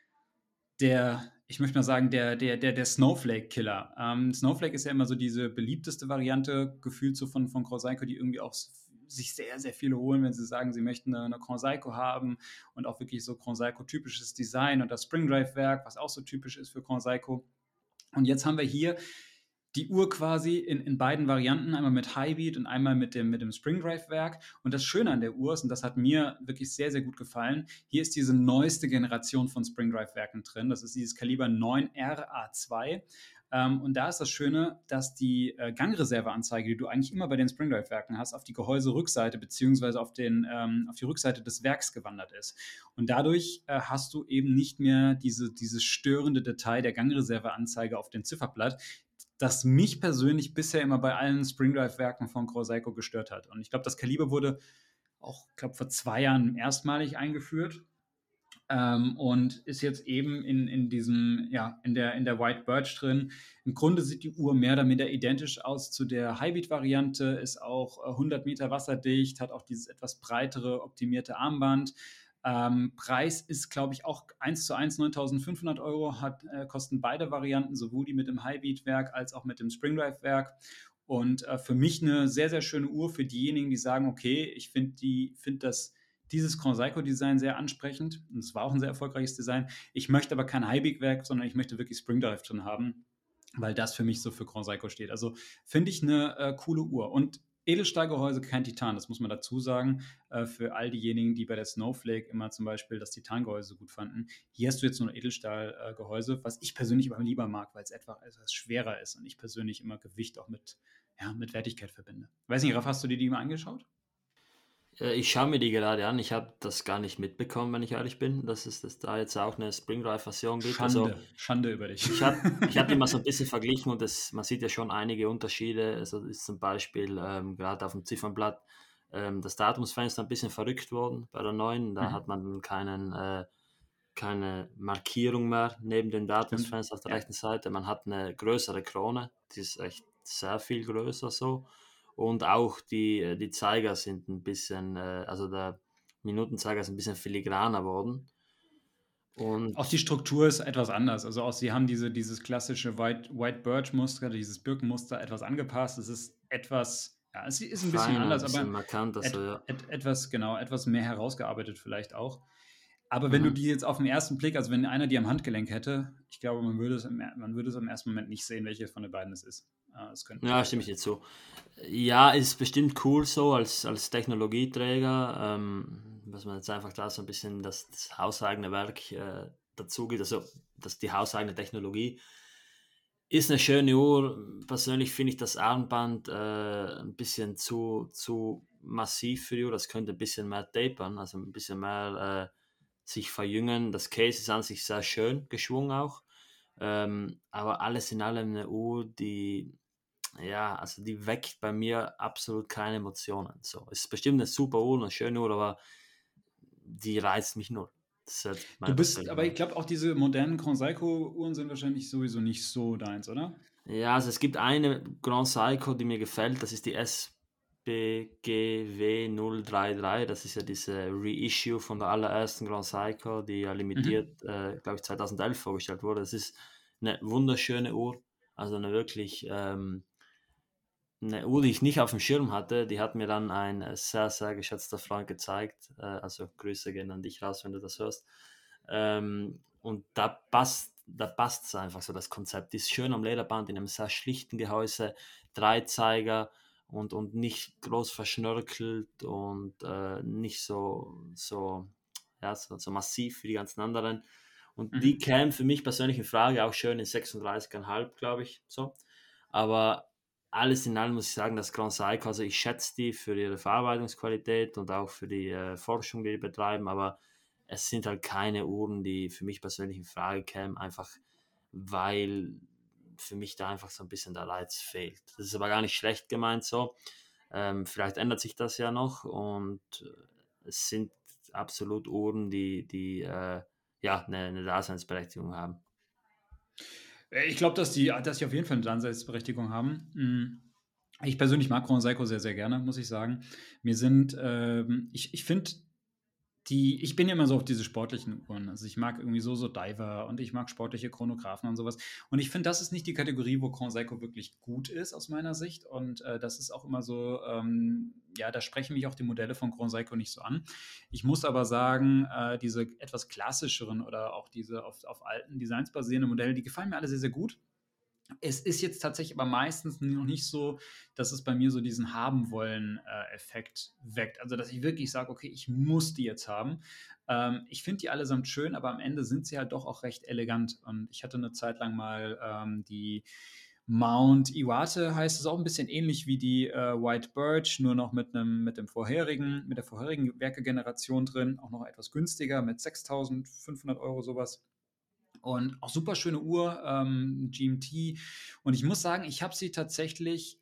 der, ich möchte mal sagen, der, der, der, der Snowflake-Killer. Ähm, Snowflake ist ja immer so diese beliebteste Variante, gefühlt so von, von Grand Psycho, die irgendwie auch sich sehr, sehr viele holen, wenn sie sagen, sie möchten eine, eine Grand Psycho haben und auch wirklich so Grand Psycho-typisches Design und das Spring Drive-Werk, was auch so typisch ist für Grand Psycho. Und jetzt haben wir hier die Uhr quasi in, in beiden Varianten, einmal mit Highbeat und einmal mit dem, mit dem Spring Drive Werk. Und das Schöne an der Uhr ist, und das hat mir wirklich sehr, sehr gut gefallen, hier ist diese neueste Generation von Spring Drive Werken drin. Das ist dieses Kaliber 9RA2. Ähm, und da ist das Schöne, dass die äh, Gangreserveanzeige, die du eigentlich immer bei den Spring Drive Werken hast, auf die Gehäuserückseite beziehungsweise auf, ähm, auf die Rückseite des Werks gewandert ist. Und dadurch äh, hast du eben nicht mehr diese, dieses störende Detail der Gangreserveanzeige auf dem Zifferblatt, das mich persönlich bisher immer bei allen Spring Drive Werken von Corseco gestört hat. Und ich glaube, das Kaliber wurde auch, glaube, vor zwei Jahren erstmalig eingeführt. Ähm, und ist jetzt eben in, in diesem, ja, in der, in der White Birch drin. Im Grunde sieht die Uhr mehr oder minder identisch aus zu der Highbeat-Variante, ist auch 100 Meter wasserdicht, hat auch dieses etwas breitere optimierte Armband. Ähm, Preis ist, glaube ich, auch 1 zu 1 9.500 Euro, hat, äh, kosten beide Varianten, sowohl die mit dem Highbeat-Werk als auch mit dem Spring Drive-Werk. Und äh, für mich eine sehr, sehr schöne Uhr für diejenigen, die sagen, okay, ich finde die, finde das dieses Conseiko-Design sehr ansprechend. Und es war auch ein sehr erfolgreiches Design. Ich möchte aber kein Highbeak-Werk, sondern ich möchte wirklich Spring Drive drin haben, weil das für mich so für Conseiko steht. Also finde ich eine äh, coole Uhr. Und Edelstahlgehäuse, kein Titan, das muss man dazu sagen. Äh, für all diejenigen, die bei der Snowflake immer zum Beispiel das Titangehäuse gut fanden. Hier hast du jetzt nur ein Edelstahlgehäuse, was ich persönlich aber lieber mag, weil es etwas, etwas schwerer ist und ich persönlich immer Gewicht auch mit, ja, mit Wertigkeit verbinde. Weiß nicht, Raff, hast du dir die mal angeschaut? Äh, ich schaue mir die gerade an. Ich habe das gar nicht mitbekommen, wenn ich ehrlich bin, dass es dass da jetzt auch eine Spring Drive-Version gibt. Schande, also, Schande über dich. Ich habe ich hab die mal so ein bisschen verglichen und das, man sieht ja schon einige Unterschiede. Also ist zum Beispiel ähm, gerade auf dem Ziffernblatt ähm, das Datumsfenster ein bisschen verrückt worden bei der neuen. Da mhm. hat man keinen, äh, keine Markierung mehr neben dem Datumsfenster auf der ja. rechten Seite. Man hat eine größere Krone, die ist echt sehr viel größer so. Und auch die, äh, die Zeiger sind ein bisschen, äh, also der Minutenzeiger ist ein bisschen filigraner worden. Und auch die Struktur ist etwas anders. Also auch sie haben diese, dieses klassische White, White Birch Muster, dieses Birkenmuster etwas angepasst. Es ist etwas, ja, es ist ein bisschen Feiner, anders, ein bisschen aber markant, et, ja. et, etwas, genau, etwas mehr herausgearbeitet vielleicht auch. Aber wenn mhm. du die jetzt auf den ersten Blick, also wenn einer die am Handgelenk hätte, ich glaube, man würde es im, man würde es im ersten Moment nicht sehen, welche von den beiden es ist. ja, stimme ich dir zu. Ja, ist bestimmt cool so als, als Technologieträger, ähm, dass man jetzt einfach da so ein bisschen das, das hauseigene Werk äh, dazu gibt, also dass die hauseigene Technologie ist eine schöne Uhr. Persönlich finde ich das Armband äh, ein bisschen zu, zu massiv für die Uhr. Das könnte ein bisschen mehr tapern, also ein bisschen mehr äh, sich verjüngen. Das Case ist an sich sehr schön, geschwungen auch. Ähm, aber alles in allem eine Uhr, die ja, also die weckt bei mir absolut keine Emotionen. So, es ist bestimmt eine super Uhr, eine schöne Uhr, aber die reizt mich nur. Du bist, aber ich glaube auch diese modernen Grand Seiko Uhren sind wahrscheinlich sowieso nicht so deins, oder? Ja, also es gibt eine Grand Seiko, die mir gefällt, das ist die SBGW 033, das ist ja diese Reissue von der allerersten Grand Seiko, die ja limitiert, mhm. äh, glaube ich, 2011 vorgestellt wurde. Das ist eine wunderschöne Uhr, also eine wirklich ähm, eine Uhr, die ich nicht auf dem Schirm hatte, die hat mir dann ein sehr, sehr geschätzter Freund gezeigt. Äh, also Grüße gehen an dich raus, wenn du das hörst. Ähm, und da passt da passt es einfach so, das Konzept. Die ist schön am Lederband in einem sehr schlichten Gehäuse, Dreizeiger und, und nicht groß verschnörkelt und äh, nicht so, so, ja, so, so massiv wie die ganzen anderen. Und mhm. die kämen für mich persönlich in Frage, auch schön in 36,5, glaube ich. So. Aber alles in allem muss ich sagen, dass Grand Seiko, also ich schätze die für ihre Verarbeitungsqualität und auch für die äh, Forschung, die die betreiben, aber es sind halt keine Uhren, die für mich persönlich in Frage kämen, einfach weil für mich da einfach so ein bisschen der Reiz fehlt. Das ist aber gar nicht schlecht gemeint so. Ähm, vielleicht ändert sich das ja noch und äh, es sind absolut Uhren, die, die äh, ja, eine, eine Daseinsberechtigung haben. Äh, ich glaube, dass die, dass die auf jeden Fall eine Daseinsberechtigung haben. Mm. Ich persönlich mag Grand Seiko sehr, sehr gerne, muss ich sagen. Mir sind, ähm, ich, ich finde die, ich bin ja immer so auf diese sportlichen Uhren. Also ich mag irgendwie so, so Diver und ich mag sportliche Chronographen und sowas. Und ich finde, das ist nicht die Kategorie, wo Seiko wirklich gut ist, aus meiner Sicht. Und äh, das ist auch immer so, ähm, ja, da sprechen mich auch die Modelle von Seiko nicht so an. Ich muss aber sagen, äh, diese etwas klassischeren oder auch diese auf, auf alten Designs basierenden Modelle, die gefallen mir alle sehr, sehr gut. Es ist jetzt tatsächlich aber meistens noch nicht so, dass es bei mir so diesen Haben-Wollen-Effekt äh, weckt. Also, dass ich wirklich sage, okay, ich muss die jetzt haben. Ähm, ich finde die allesamt schön, aber am Ende sind sie halt doch auch recht elegant. Und ich hatte eine Zeit lang mal ähm, die Mount Iwate, heißt es auch ein bisschen ähnlich wie die äh, White Birch, nur noch mit einem mit dem vorherigen, mit der vorherigen Werkegeneration drin, auch noch etwas günstiger mit 6.500 Euro sowas. Und auch super schöne Uhr, ähm, GMT. Und ich muss sagen, ich habe sie tatsächlich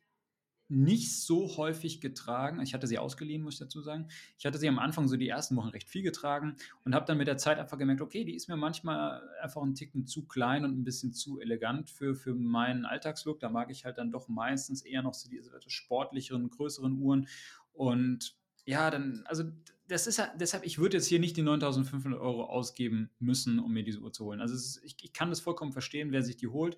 nicht so häufig getragen. Ich hatte sie ausgeliehen, muss ich dazu sagen. Ich hatte sie am Anfang so die ersten Wochen recht viel getragen und habe dann mit der Zeit einfach gemerkt, okay, die ist mir manchmal einfach ein Ticken zu klein und ein bisschen zu elegant für, für meinen Alltagslook. Da mag ich halt dann doch meistens eher noch so diese sportlicheren, größeren Uhren. Und ja, dann, also das ist ja, deshalb, ich würde jetzt hier nicht die 9500 Euro ausgeben müssen, um mir diese Uhr zu holen. Also ist, ich, ich, kann das vollkommen verstehen, wer sich die holt.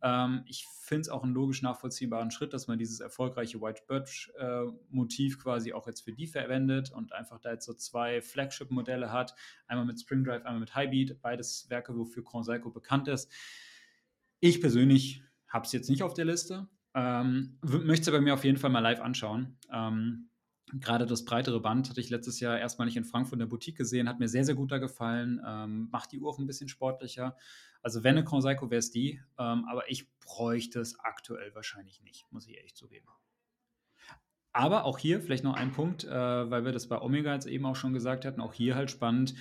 Ähm, ich finde es auch einen logisch nachvollziehbaren Schritt, dass man dieses erfolgreiche White Birch-Motiv äh, quasi auch jetzt für die verwendet und einfach da jetzt so zwei Flagship-Modelle hat. Einmal mit Spring Drive, einmal mit Highbeat. Beides Werke, wofür Conseco bekannt ist. Ich persönlich habe es jetzt nicht auf der Liste. Ähm, möchte es bei mir auf jeden Fall mal live anschauen. Ähm, Gerade das breitere Band hatte ich letztes Jahr erstmal nicht in Frankfurt in der Boutique gesehen, hat mir sehr, sehr gut da gefallen, ähm, macht die Uhr auch ein bisschen sportlicher. Also wenn eine Conseiko wäre es die, ähm, aber ich bräuchte es aktuell wahrscheinlich nicht, muss ich echt zugeben. Aber auch hier vielleicht noch ein Punkt, äh, weil wir das bei Omega jetzt eben auch schon gesagt hatten, auch hier halt spannend,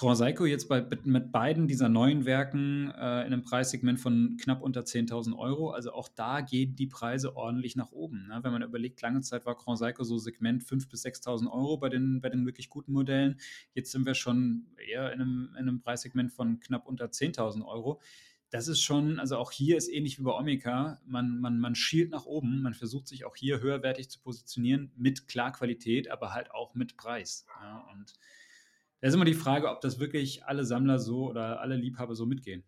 Grand Seiko jetzt bei, mit beiden dieser neuen Werken äh, in einem Preissegment von knapp unter 10.000 Euro. Also auch da gehen die Preise ordentlich nach oben. Ne? Wenn man überlegt, lange Zeit war Grand Seiko so Segment 5.000 bis 6.000 Euro bei den, bei den wirklich guten Modellen. Jetzt sind wir schon eher in einem, in einem Preissegment von knapp unter 10.000 Euro. Das ist schon, also auch hier ist ähnlich wie bei Omega, man, man, man schielt nach oben, man versucht sich auch hier höherwertig zu positionieren mit klar Qualität, aber halt auch mit Preis. Ja? Und da ist immer die Frage, ob das wirklich alle Sammler so oder alle Liebhaber so mitgehen.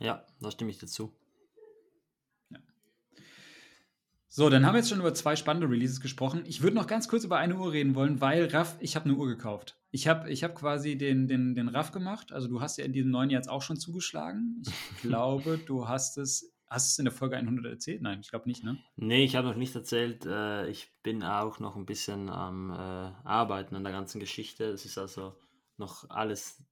Ja, da stimme ich dazu. Ja. So, dann haben wir jetzt schon über zwei spannende Releases gesprochen. Ich würde noch ganz kurz über eine Uhr reden wollen, weil Raff, ich habe eine Uhr gekauft. Ich habe ich hab quasi den, den, den Raff gemacht. Also du hast ja in diesem neuen Jahr jetzt auch schon zugeschlagen. Ich glaube, du hast es Hast du es in der Folge 100 erzählt? Nein, ich glaube nicht, ne? Nee, ich habe noch nicht erzählt. Äh, ich bin auch noch ein bisschen am äh, Arbeiten an der ganzen Geschichte. Das ist also noch alles,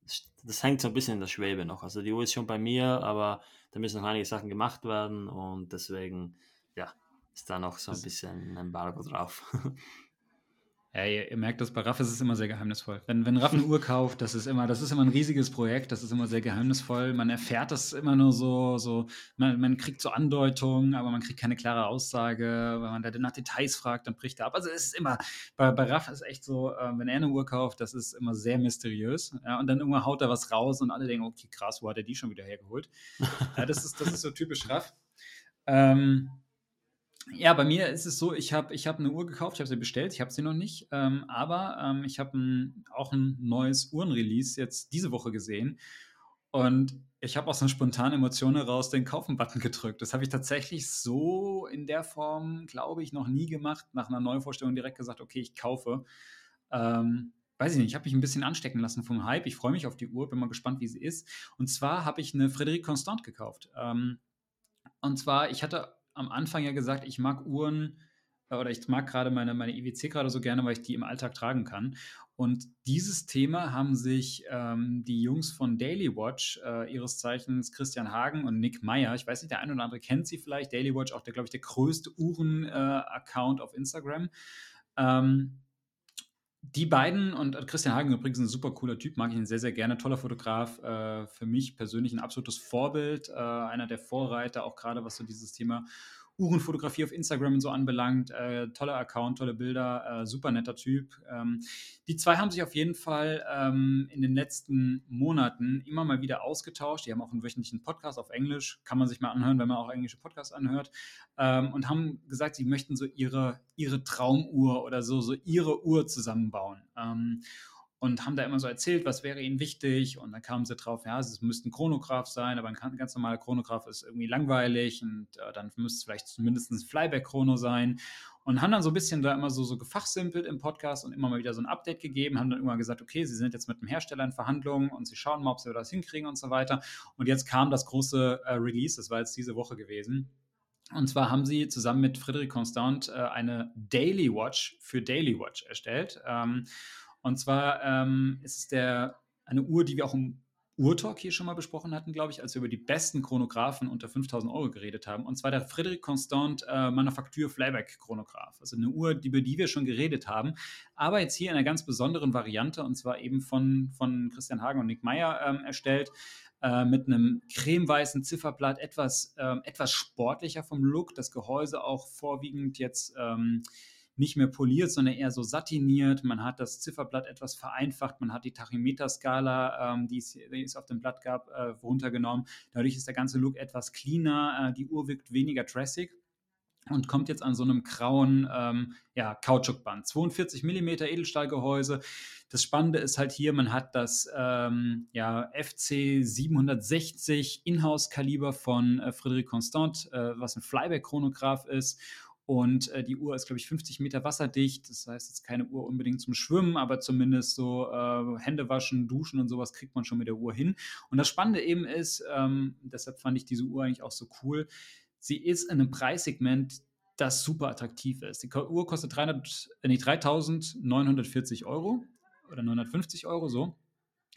das hängt so ein bisschen in der Schwebe noch. Also die Uhr ist schon bei mir, aber da müssen noch einige Sachen gemacht werden und deswegen, ja, ist da noch so ein bisschen ein Embargo drauf. Ja, ihr, ihr, merkt das, bei Raff ist es immer sehr geheimnisvoll. Wenn, wenn Raff eine Uhr kauft, das ist immer, das ist immer ein riesiges Projekt, das ist immer sehr geheimnisvoll. Man erfährt das immer nur so, so man, man kriegt so Andeutungen, aber man kriegt keine klare Aussage. Wenn man da nach Details fragt, dann bricht er ab. Also es ist immer, bei, bei Raff ist echt so, äh, wenn er eine Uhr kauft, das ist immer sehr mysteriös. Ja, und dann irgendwann haut er was raus und alle denken, okay, krass, wo hat er die schon wieder hergeholt? ja, das, ist, das ist so typisch Raff. Ähm, ja, bei mir ist es so, ich habe ich hab eine Uhr gekauft, ich habe sie bestellt, ich habe sie noch nicht, ähm, aber ähm, ich habe auch ein neues Uhrenrelease jetzt diese Woche gesehen und ich habe aus einer spontanen Emotion heraus den Kaufen-Button gedrückt. Das habe ich tatsächlich so in der Form, glaube ich, noch nie gemacht. Nach einer Neuvorstellung direkt gesagt, okay, ich kaufe. Ähm, weiß ich nicht, ich habe mich ein bisschen anstecken lassen vom Hype. Ich freue mich auf die Uhr, bin mal gespannt, wie sie ist. Und zwar habe ich eine Frédéric Constant gekauft. Ähm, und zwar, ich hatte am Anfang ja gesagt, ich mag Uhren äh, oder ich mag gerade meine, meine IWC gerade so gerne, weil ich die im Alltag tragen kann. Und dieses Thema haben sich ähm, die Jungs von Daily Watch, äh, ihres Zeichens Christian Hagen und Nick Meyer, ich weiß nicht, der eine oder andere kennt sie vielleicht, Daily Watch, auch der, glaube ich, der größte Uhren-Account äh, auf Instagram. Ähm, die beiden und Christian Hagen übrigens ein super cooler Typ, mag ich ihn sehr, sehr gerne. Toller Fotograf, äh, für mich persönlich ein absolutes Vorbild, äh, einer der Vorreiter, auch gerade was so dieses Thema Uhrenfotografie auf Instagram und so anbelangt. Äh, toller Account, tolle Bilder, äh, super netter Typ. Ähm, die zwei haben sich auf jeden Fall ähm, in den letzten Monaten immer mal wieder ausgetauscht. Die haben auch einen wöchentlichen Podcast auf Englisch, kann man sich mal anhören, wenn man auch englische Podcasts anhört. Ähm, und haben gesagt, sie möchten so ihre, ihre Traumuhr oder so, so ihre Uhr zusammenbauen. Und haben da immer so erzählt, was wäre ihnen wichtig. Und dann kamen sie drauf, ja, es müsste ein Chronograph sein, aber ein ganz normaler Chronograph ist irgendwie langweilig und äh, dann müsste es vielleicht zumindest ein Flyback-Chrono sein. Und haben dann so ein bisschen da immer so, so gefachsimpelt im Podcast und immer mal wieder so ein Update gegeben, haben dann irgendwann gesagt, okay, sie sind jetzt mit dem Hersteller in Verhandlungen und sie schauen mal, ob sie das hinkriegen und so weiter. Und jetzt kam das große äh, Release, das war jetzt diese Woche gewesen. Und zwar haben sie zusammen mit Frédéric Constant äh, eine Daily Watch für Daily Watch erstellt. Ähm, und zwar ähm, ist es eine Uhr, die wir auch im Uhrtalk hier schon mal besprochen hatten, glaube ich, als wir über die besten Chronographen unter 5000 Euro geredet haben. Und zwar der Frédéric Constant äh, Manufaktur Flyback Chronograph. Also eine Uhr, über die wir schon geredet haben. Aber jetzt hier in einer ganz besonderen Variante und zwar eben von, von Christian Hagen und Nick Meyer ähm, erstellt. Äh, mit einem cremeweißen Zifferblatt, etwas, ähm, etwas sportlicher vom Look. Das Gehäuse auch vorwiegend jetzt. Ähm, nicht mehr poliert, sondern eher so satiniert. Man hat das Zifferblatt etwas vereinfacht. Man hat die Tachymeter-Skala, ähm, die, es, auf dem Blatt gab, äh, runtergenommen. Dadurch ist der ganze Look etwas cleaner. Äh, die Uhr wirkt weniger dressig und kommt jetzt an so einem grauen ähm, ja, Kautschukband. 42 mm Edelstahlgehäuse. Das Spannende ist halt hier, man hat das ähm, ja, FC 760 Inhouse-Kaliber von äh, Frédéric Constant, äh, was ein Flyback-Chronograph ist. Und äh, die Uhr ist, glaube ich, 50 Meter wasserdicht. Das heißt, es ist keine Uhr unbedingt zum Schwimmen, aber zumindest so äh, Hände waschen, duschen und sowas kriegt man schon mit der Uhr hin. Und das Spannende eben ist, ähm, deshalb fand ich diese Uhr eigentlich auch so cool, sie ist in einem Preissegment, das super attraktiv ist. Die Uhr kostet 300, äh, nee, 3.940 Euro oder 950 Euro so.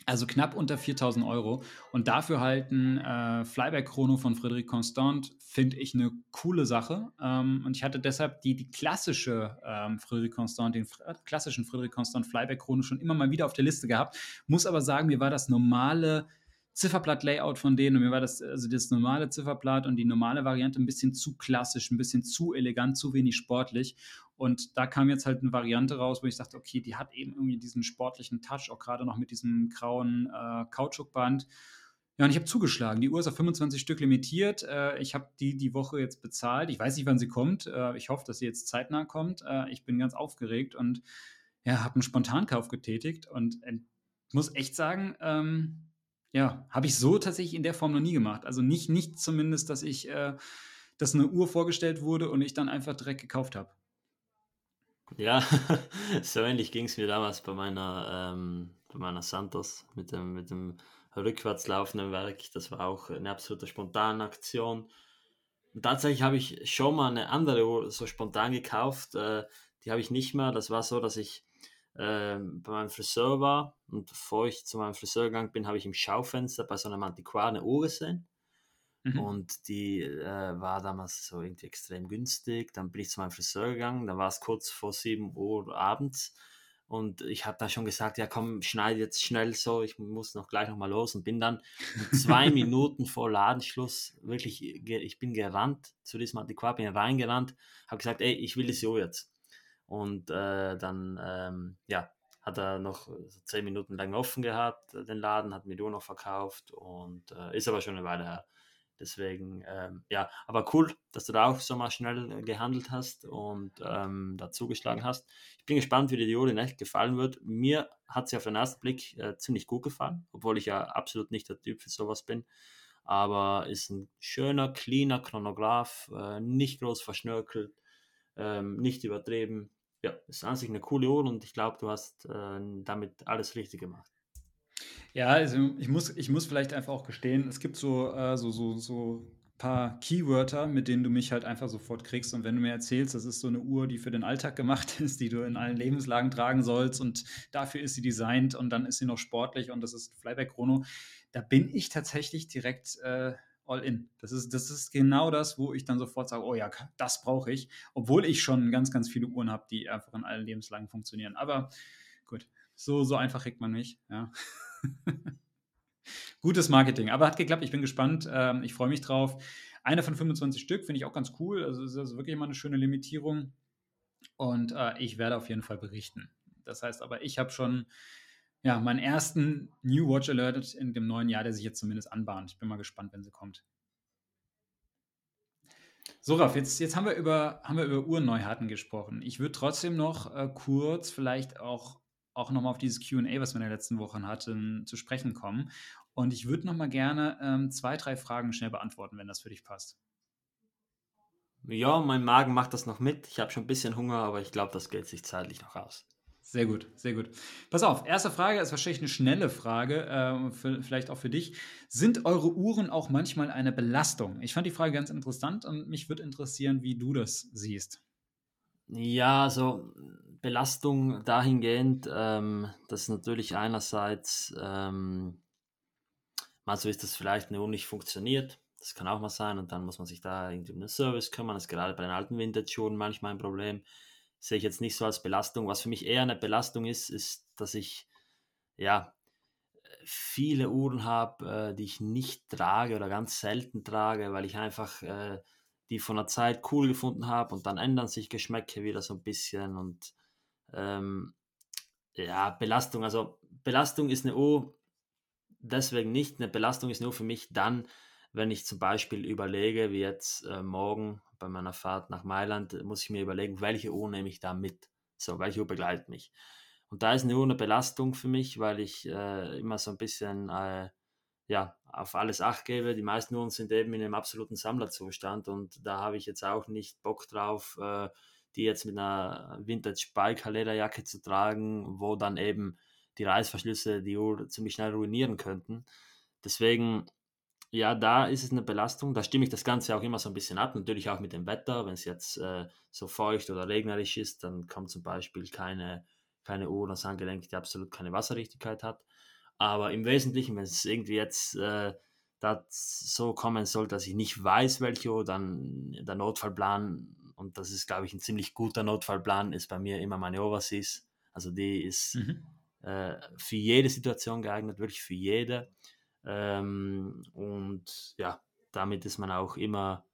Also knapp unter 4000 Euro. Und dafür halt ein äh, Flyback-Chrono von Frédéric Constant finde ich eine coole Sache. Ähm, und ich hatte deshalb die, die klassische ähm, Frédéric Constant, den klassischen Frédéric Constant Flyback-Chrono schon immer mal wieder auf der Liste gehabt. Muss aber sagen, mir war das normale Zifferblatt-Layout von denen und mir war das, also das normale Zifferblatt und die normale Variante ein bisschen zu klassisch, ein bisschen zu elegant, zu wenig sportlich. Und da kam jetzt halt eine Variante raus, wo ich dachte, okay, die hat eben irgendwie diesen sportlichen Touch, auch gerade noch mit diesem grauen äh, Kautschukband. Ja, und ich habe zugeschlagen. Die Uhr ist auf 25 Stück limitiert. Äh, ich habe die die Woche jetzt bezahlt. Ich weiß nicht, wann sie kommt. Äh, ich hoffe, dass sie jetzt zeitnah kommt. Äh, ich bin ganz aufgeregt und ja, habe einen Spontankauf getätigt und äh, muss echt sagen, ähm, ja, habe ich so tatsächlich in der Form noch nie gemacht. Also nicht, nicht zumindest, dass ich, äh, dass eine Uhr vorgestellt wurde und ich dann einfach direkt gekauft habe. Ja, so ähnlich ging es mir damals bei meiner, ähm, bei meiner Santos mit dem, mit dem rückwärts laufenden Werk. Das war auch eine absolute spontane Aktion. Und tatsächlich habe ich schon mal eine andere Uhr so spontan gekauft. Äh, die habe ich nicht mehr. Das war so, dass ich bei meinem Friseur war und bevor ich zu meinem Friseur gegangen bin, habe ich im Schaufenster bei so einem Antiquar eine Uhr gesehen. Mhm. Und die äh, war damals so irgendwie extrem günstig. Dann bin ich zu meinem Friseur gegangen, da war es kurz vor 7 Uhr abends. Und ich habe da schon gesagt, ja komm, schneide jetzt schnell so, ich muss noch gleich nochmal los und bin dann zwei Minuten vor Ladenschluss wirklich, ich bin gerannt zu diesem Antiquar, bin reingerannt, habe gesagt, ey, ich will das so jetzt. Und äh, dann, ähm, ja, hat er noch zehn Minuten lang offen gehabt, den Laden, hat mir nur noch verkauft und äh, ist aber schon eine Weile her. Deswegen, ähm, ja, aber cool, dass du da auch so mal schnell gehandelt hast und ähm, da zugeschlagen hast. Ich bin gespannt, wie dir die in echt gefallen wird. Mir hat sie auf den ersten Blick äh, ziemlich gut gefallen, obwohl ich ja absolut nicht der Typ für sowas bin. Aber ist ein schöner, cleaner Chronograph, äh, nicht groß verschnörkelt, ähm, nicht übertrieben. Ja, ist an sich eine coole Uhr und ich glaube, du hast äh, damit alles richtig gemacht. Ja, also ich muss, ich muss vielleicht einfach auch gestehen, es gibt so, äh, so, so, so paar Keywörter, mit denen du mich halt einfach sofort kriegst. Und wenn du mir erzählst, das ist so eine Uhr, die für den Alltag gemacht ist, die du in allen Lebenslagen tragen sollst und dafür ist sie designt und dann ist sie noch sportlich und das ist Flyback Chrono, da bin ich tatsächlich direkt äh, all in. Das ist, das ist genau das, wo ich dann sofort sage, oh ja, das brauche ich, obwohl ich schon ganz, ganz viele Uhren habe, die einfach in allen Lebenslagen funktionieren. Aber gut, so, so einfach kriegt man mich, ja. Gutes Marketing, aber hat geklappt. Ich bin gespannt. Ähm, ich freue mich drauf. Eine von 25 Stück finde ich auch ganz cool. Also ist also wirklich mal eine schöne Limitierung. Und äh, ich werde auf jeden Fall berichten. Das heißt aber, ich habe schon ja, meinen ersten New Watch Alert in dem neuen Jahr, der sich jetzt zumindest anbahnt. Ich bin mal gespannt, wenn sie kommt. So, Raf, jetzt, jetzt haben, wir über, haben wir über Uhrneuheiten gesprochen. Ich würde trotzdem noch äh, kurz vielleicht auch auch nochmal auf dieses QA, was wir in den letzten Wochen hatten, zu sprechen kommen. Und ich würde nochmal gerne ähm, zwei, drei Fragen schnell beantworten, wenn das für dich passt. Ja, mein Magen macht das noch mit. Ich habe schon ein bisschen Hunger, aber ich glaube, das geht sich zeitlich noch aus. Sehr gut, sehr gut. Pass auf, erste Frage ist wahrscheinlich eine schnelle Frage, äh, für, vielleicht auch für dich. Sind eure Uhren auch manchmal eine Belastung? Ich fand die Frage ganz interessant und mich würde interessieren, wie du das siehst. Ja, also Belastung dahingehend, ähm, dass natürlich einerseits ähm, Mal so ist das vielleicht eine Uhr nicht funktioniert. Das kann auch mal sein und dann muss man sich da irgendwie um den Service kümmern. Das ist gerade bei den alten Vintage-Schuhen manchmal ein Problem. Sehe ich jetzt nicht so als Belastung. Was für mich eher eine Belastung ist, ist, dass ich ja viele Uhren habe, äh, die ich nicht trage oder ganz selten trage, weil ich einfach äh, die von der Zeit cool gefunden habe und dann ändern sich Geschmäcke wieder so ein bisschen und ähm, ja, Belastung, also Belastung ist eine Uhr deswegen nicht, eine Belastung ist nur für mich dann, wenn ich zum Beispiel überlege, wie jetzt äh, morgen bei meiner Fahrt nach Mailand, muss ich mir überlegen, welche Uhr nehme ich da mit, so, welche Uhr begleitet mich. Und da ist eine Uhr eine Belastung für mich, weil ich äh, immer so ein bisschen äh, ja, auf alles Acht gebe. Die meisten Uhren sind eben in einem absoluten Sammlerzustand und da habe ich jetzt auch nicht Bock drauf, äh, die jetzt mit einer Vintage Biker Lederjacke zu tragen, wo dann eben die Reißverschlüsse die Uhr ziemlich schnell ruinieren könnten. Deswegen, ja, da ist es eine Belastung. Da stimme ich das Ganze auch immer so ein bisschen ab. Natürlich auch mit dem Wetter. Wenn es jetzt äh, so feucht oder regnerisch ist, dann kommt zum Beispiel keine, keine Uhr ans Handgelenk, die absolut keine Wasserrichtigkeit hat. Aber im Wesentlichen, wenn es irgendwie jetzt äh, so kommen soll, dass ich nicht weiß, welche Uhr, dann der Notfallplan, und das ist, glaube ich, ein ziemlich guter Notfallplan, ist bei mir immer meine Overseas. Also die ist mhm. äh, für jede Situation geeignet, wirklich für jede. Ähm, und ja, damit ist man auch immer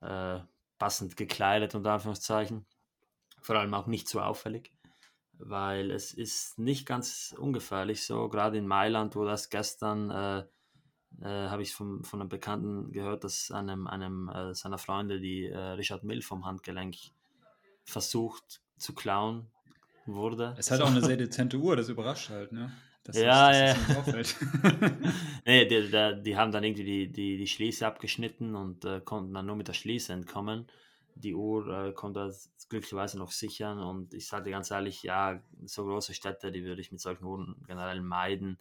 äh, passend gekleidet, unter Anführungszeichen. Vor allem auch nicht zu auffällig weil es ist nicht ganz ungefährlich so, gerade in Mailand, wo das gestern, äh, äh, habe ich von, von einem Bekannten gehört, dass einem, einem äh, seiner Freunde die äh, Richard Mill vom Handgelenk versucht zu klauen wurde. Es hat auch eine sehr dezente Uhr, das überrascht halt, ne? Das ja, ist, ja. nee, die, die, die, haben dann irgendwie die, die, die Schließe abgeschnitten und äh, konnten dann nur mit der Schließe entkommen die Uhr äh, konnte das glücklicherweise noch sichern und ich sage ganz ehrlich, ja, so große Städte, die würde ich mit solchen Uhren generell meiden.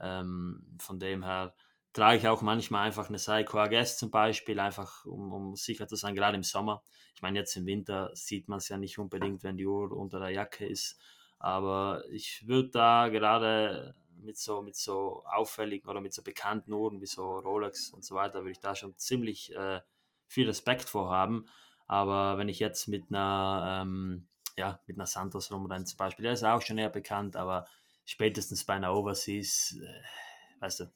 Ähm, von dem her trage ich auch manchmal einfach eine Seiko AGS zum Beispiel, einfach um, um sicher zu sein, gerade im Sommer. Ich meine, jetzt im Winter sieht man es ja nicht unbedingt, wenn die Uhr unter der Jacke ist, aber ich würde da gerade mit so, mit so auffälligen oder mit so bekannten Uhren wie so Rolex und so weiter, würde ich da schon ziemlich äh, viel Respekt vorhaben. Aber wenn ich jetzt mit einer, ähm, ja, mit einer Santos rumrenne zum Beispiel, der ist auch schon eher bekannt, aber spätestens bei einer Overseas, äh, weißt du,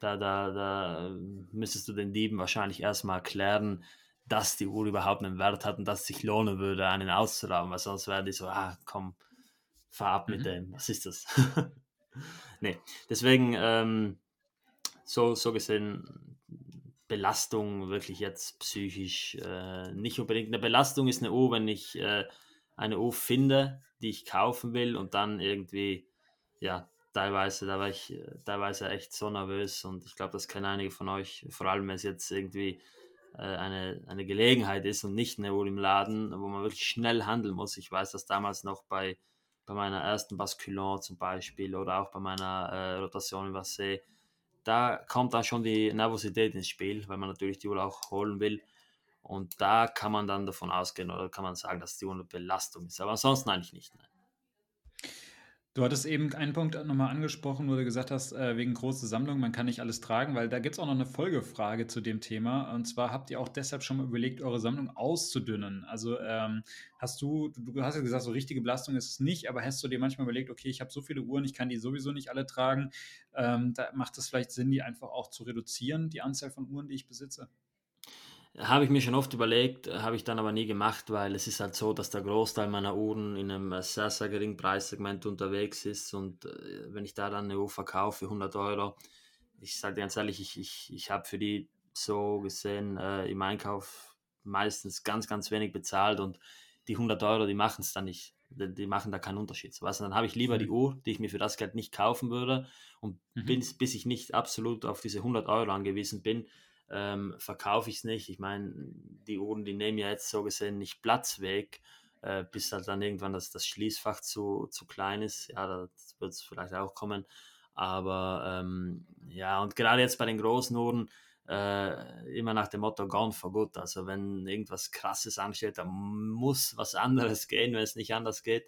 da, da, da müsstest du den Dieben wahrscheinlich erstmal erklären, dass die Uhr überhaupt einen Wert hat und dass es sich lohnen würde, einen auszurauben, weil sonst wären die so, ah, komm, fahr ab mit mhm. dem, was ist das? nee, deswegen, ähm, so, so gesehen, Belastung wirklich jetzt psychisch äh, nicht unbedingt. Eine Belastung ist eine Uhr, wenn ich äh, eine Uhr finde, die ich kaufen will und dann irgendwie, ja, teilweise, da war ich äh, teilweise echt so nervös und ich glaube, das kennen einige von euch, vor allem wenn es jetzt irgendwie äh, eine, eine Gelegenheit ist und nicht eine Uhr im Laden, wo man wirklich schnell handeln muss. Ich weiß das damals noch bei, bei meiner ersten Basculon zum Beispiel oder auch bei meiner äh, Rotation in Vassé da kommt dann schon die Nervosität ins Spiel, weil man natürlich die Uhr auch holen will. Und da kann man dann davon ausgehen oder kann man sagen, dass die Uhr eine Belastung ist. Aber ansonsten eigentlich nicht. Nein. Du hattest eben einen Punkt nochmal angesprochen, wo du gesagt hast, äh, wegen großer Sammlung, man kann nicht alles tragen, weil da gibt es auch noch eine Folgefrage zu dem Thema. Und zwar habt ihr auch deshalb schon mal überlegt, eure Sammlung auszudünnen. Also ähm, hast du, du hast ja gesagt, so richtige Belastung ist es nicht, aber hast du dir manchmal überlegt, okay, ich habe so viele Uhren, ich kann die sowieso nicht alle tragen. Ähm, da macht es vielleicht Sinn, die einfach auch zu reduzieren, die Anzahl von Uhren, die ich besitze? Habe ich mir schon oft überlegt, habe ich dann aber nie gemacht, weil es ist halt so, dass der Großteil meiner Uhren in einem sehr, sehr geringen Preissegment unterwegs ist und äh, wenn ich da dann eine Uhr verkaufe für 100 Euro, ich sage ganz ehrlich, ich, ich, ich habe für die so gesehen äh, im Einkauf meistens ganz, ganz wenig bezahlt und die 100 Euro, die machen es dann nicht. Die, die, machen da keinen Unterschied. So, dann habe ich lieber die mhm. Uhr, die ich mir für das Geld nicht kaufen würde und mhm. bis, bis ich nicht absolut auf diese 100 Euro angewiesen bin, ähm, verkaufe ich es nicht. Ich meine, die Uhren, die nehmen ja jetzt so gesehen nicht Platz weg, äh, bis halt dann irgendwann das, das Schließfach zu, zu klein ist. Ja, das wird es vielleicht auch kommen. Aber ähm, ja, und gerade jetzt bei den großen Uhren, äh, immer nach dem Motto Gone for Good. Also wenn irgendwas Krasses ansteht, dann muss was anderes gehen, wenn es nicht anders geht.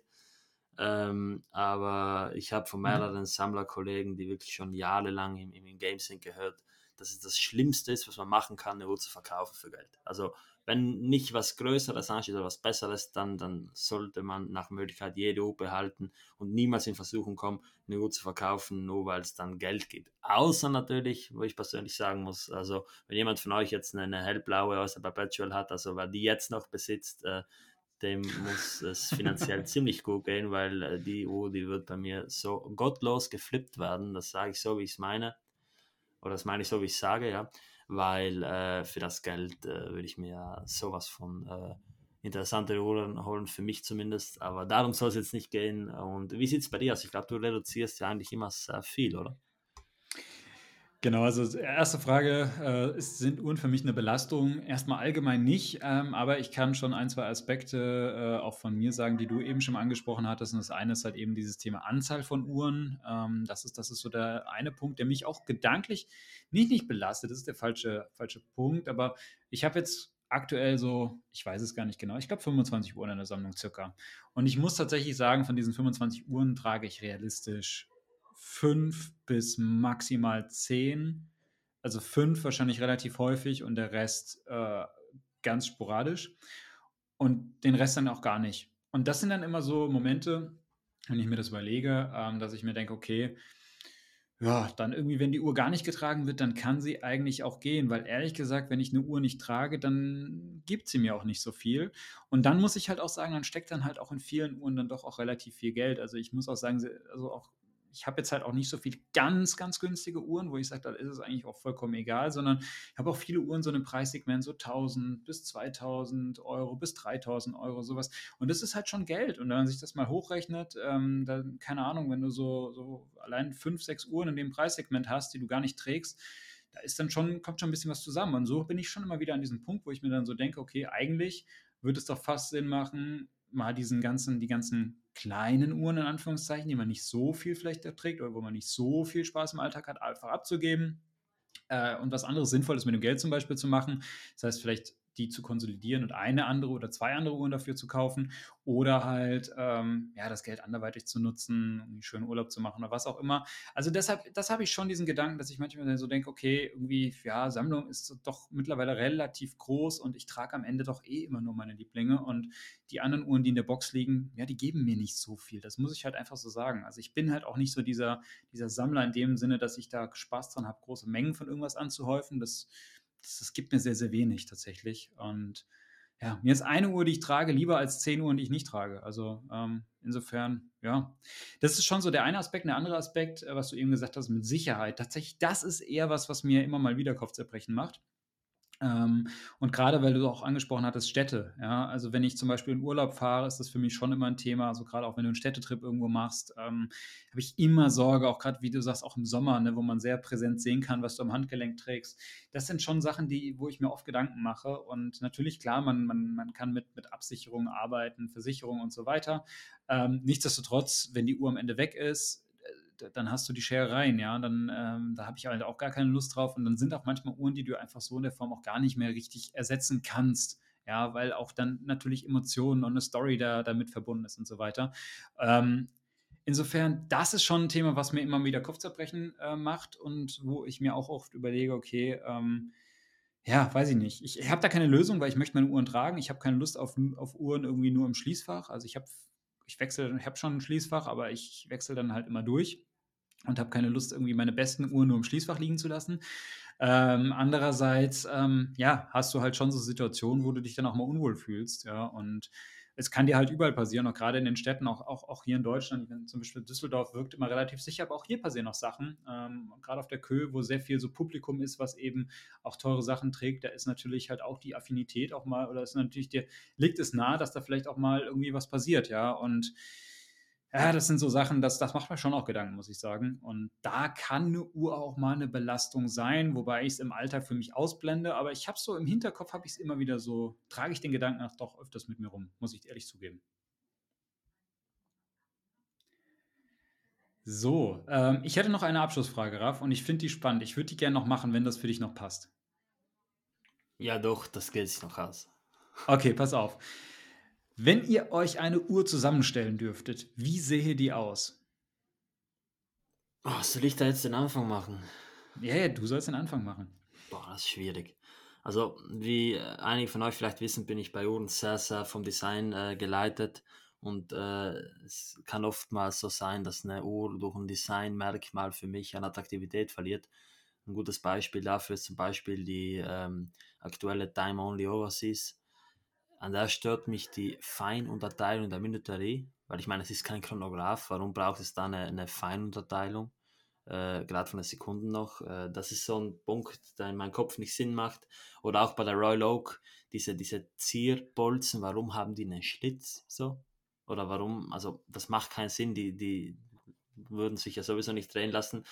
Ähm, aber ich habe von mhm. mehreren Sammlerkollegen, die wirklich schon jahrelang im, im Game sind, gehört, dass es das Schlimmste ist, was man machen kann, eine Uhr zu verkaufen für Geld. Also wenn nicht was Größeres ansteht oder was Besseres, dann, dann sollte man nach Möglichkeit jede Uhr behalten und niemals in Versuchung kommen, eine Uhr zu verkaufen, nur weil es dann Geld gibt. Außer natürlich, wo ich persönlich sagen muss, also wenn jemand von euch jetzt eine, hellblaue aus der Perpetual hat, also wer die jetzt noch besitzt, äh, dem muss es finanziell ziemlich gut gehen, weil äh, die Uhr, die wird bei mir so gottlos geflippt werden, das sage ich so, wie ich es meine, oder das meine ich so, wie ich sage, ja weil äh, für das Geld äh, würde ich mir sowas von äh, interessante Uhren holen, für mich zumindest. Aber darum soll es jetzt nicht gehen. Und wie sieht es bei dir aus? Ich glaube, du reduzierst ja eigentlich immer sehr viel, oder? Genau, also erste Frage, äh, sind Uhren für mich eine Belastung? Erstmal allgemein nicht, ähm, aber ich kann schon ein, zwei Aspekte äh, auch von mir sagen, die du eben schon angesprochen hattest. Und das eine ist halt eben dieses Thema Anzahl von Uhren. Ähm, das, ist, das ist so der eine Punkt, der mich auch gedanklich nicht, nicht belastet. Das ist der falsche, falsche Punkt, aber ich habe jetzt aktuell so, ich weiß es gar nicht genau, ich glaube 25 Uhren in der Sammlung circa. Und ich muss tatsächlich sagen, von diesen 25 Uhren trage ich realistisch fünf bis maximal zehn. Also fünf wahrscheinlich relativ häufig und der Rest äh, ganz sporadisch. Und den Rest dann auch gar nicht. Und das sind dann immer so Momente, wenn ich mir das überlege, ähm, dass ich mir denke, okay, ja, dann irgendwie, wenn die Uhr gar nicht getragen wird, dann kann sie eigentlich auch gehen, weil ehrlich gesagt, wenn ich eine Uhr nicht trage, dann gibt sie mir auch nicht so viel. Und dann muss ich halt auch sagen, dann steckt dann halt auch in vielen Uhren dann doch auch relativ viel Geld. Also ich muss auch sagen, also auch ich habe jetzt halt auch nicht so viel ganz, ganz günstige Uhren, wo ich sage, da ist es eigentlich auch vollkommen egal, sondern ich habe auch viele Uhren so im Preissegment, so 1000 bis 2000 Euro bis 3000 Euro, sowas. Und das ist halt schon Geld. Und wenn man sich das mal hochrechnet, ähm, dann, keine Ahnung, wenn du so, so allein fünf, sechs Uhren in dem Preissegment hast, die du gar nicht trägst, da ist dann schon, kommt schon ein bisschen was zusammen. Und so bin ich schon immer wieder an diesem Punkt, wo ich mir dann so denke, okay, eigentlich würde es doch fast Sinn machen, mal diesen ganzen, die ganzen kleinen Uhren in Anführungszeichen, die man nicht so viel vielleicht trägt oder wo man nicht so viel Spaß im Alltag hat, einfach abzugeben äh, und was anderes Sinnvolles mit dem Geld zum Beispiel zu machen. Das heißt, vielleicht die zu konsolidieren und eine andere oder zwei andere Uhren dafür zu kaufen oder halt ähm, ja, das Geld anderweitig zu nutzen, um einen schönen Urlaub zu machen oder was auch immer. Also deshalb, das habe ich schon diesen Gedanken, dass ich manchmal so denke, okay, irgendwie, ja, Sammlung ist doch mittlerweile relativ groß und ich trage am Ende doch eh immer nur meine Lieblinge und die anderen Uhren, die in der Box liegen, ja, die geben mir nicht so viel. Das muss ich halt einfach so sagen. Also ich bin halt auch nicht so dieser, dieser Sammler in dem Sinne, dass ich da Spaß dran habe, große Mengen von irgendwas anzuhäufen. Das das, das gibt mir sehr, sehr wenig tatsächlich. Und ja, mir ist eine Uhr, die ich trage, lieber als zehn Uhren, die ich nicht trage. Also ähm, insofern, ja, das ist schon so der eine Aspekt. Der andere Aspekt, äh, was du eben gesagt hast, mit Sicherheit. Tatsächlich, das ist eher was, was mir immer mal wieder Kopfzerbrechen macht. Ähm, und gerade weil du auch angesprochen hattest, Städte. Ja, also wenn ich zum Beispiel in Urlaub fahre, ist das für mich schon immer ein Thema. Also gerade auch wenn du einen Städtetrip irgendwo machst, ähm, habe ich immer Sorge, auch gerade wie du sagst, auch im Sommer, ne, wo man sehr präsent sehen kann, was du am Handgelenk trägst. Das sind schon Sachen, die, wo ich mir oft Gedanken mache. Und natürlich, klar, man, man, man kann mit, mit Absicherungen arbeiten, Versicherungen und so weiter. Ähm, nichtsdestotrotz, wenn die Uhr am Ende weg ist, dann hast du die Scherereien, ja, dann ähm, da habe ich halt auch gar keine Lust drauf und dann sind auch manchmal Uhren, die du einfach so in der Form auch gar nicht mehr richtig ersetzen kannst, ja, weil auch dann natürlich Emotionen und eine Story da damit verbunden ist und so weiter. Ähm, insofern, das ist schon ein Thema, was mir immer wieder Kopfzerbrechen äh, macht und wo ich mir auch oft überlege, okay, ähm, ja, weiß ich nicht. Ich, ich habe da keine Lösung, weil ich möchte meine Uhren tragen. Ich habe keine Lust auf, auf Uhren irgendwie nur im Schließfach. Also ich habe ich wechsle, ich habe schon ein Schließfach, aber ich wechsle dann halt immer durch und habe keine Lust, irgendwie meine besten Uhren nur im Schließfach liegen zu lassen. Ähm, andererseits, ähm, ja, hast du halt schon so Situationen, wo du dich dann auch mal unwohl fühlst, ja, und es kann dir halt überall passieren, auch gerade in den Städten, auch, auch, auch hier in Deutschland. Wenn zum Beispiel Düsseldorf wirkt immer relativ sicher, aber auch hier passieren noch Sachen. Ähm, gerade auf der Kö, wo sehr viel so Publikum ist, was eben auch teure Sachen trägt, da ist natürlich halt auch die Affinität auch mal, oder ist natürlich dir, liegt es nahe, dass da vielleicht auch mal irgendwie was passiert, ja. Und ja, das sind so Sachen, das, das macht mir schon auch Gedanken, muss ich sagen. Und da kann eine Uhr auch mal eine Belastung sein, wobei ich es im Alltag für mich ausblende. Aber ich habe so im Hinterkopf, habe ich es immer wieder so, trage ich den Gedanken auch doch öfters mit mir rum, muss ich ehrlich zugeben. So, ähm, ich hätte noch eine Abschlussfrage, Raf, und ich finde die spannend. Ich würde die gerne noch machen, wenn das für dich noch passt. Ja, doch, das geht sich noch aus. Okay, pass auf. Wenn ihr euch eine Uhr zusammenstellen dürftet, wie sähe die aus? Oh, soll ich da jetzt den Anfang machen? Ja, ja, du sollst den Anfang machen. Boah, das ist schwierig. Also, wie einige von euch vielleicht wissen, bin ich bei Uhren sehr, sehr vom Design äh, geleitet. Und äh, es kann oftmals so sein, dass eine Uhr durch ein Designmerkmal für mich an Attraktivität verliert. Ein gutes Beispiel dafür ist zum Beispiel die ähm, aktuelle Time Only Overseas. An der stört mich die Feinunterteilung der Minuterie, weil ich meine, es ist kein Chronograph. Warum braucht es da eine, eine Feinunterteilung? Äh, gerade von den Sekunden noch. Äh, das ist so ein Punkt, der in meinem Kopf nicht Sinn macht. Oder auch bei der Royal Oak, diese, diese Zierbolzen, warum haben die einen Schlitz so? Oder warum, also das macht keinen Sinn, die, die würden sich ja sowieso nicht drehen lassen.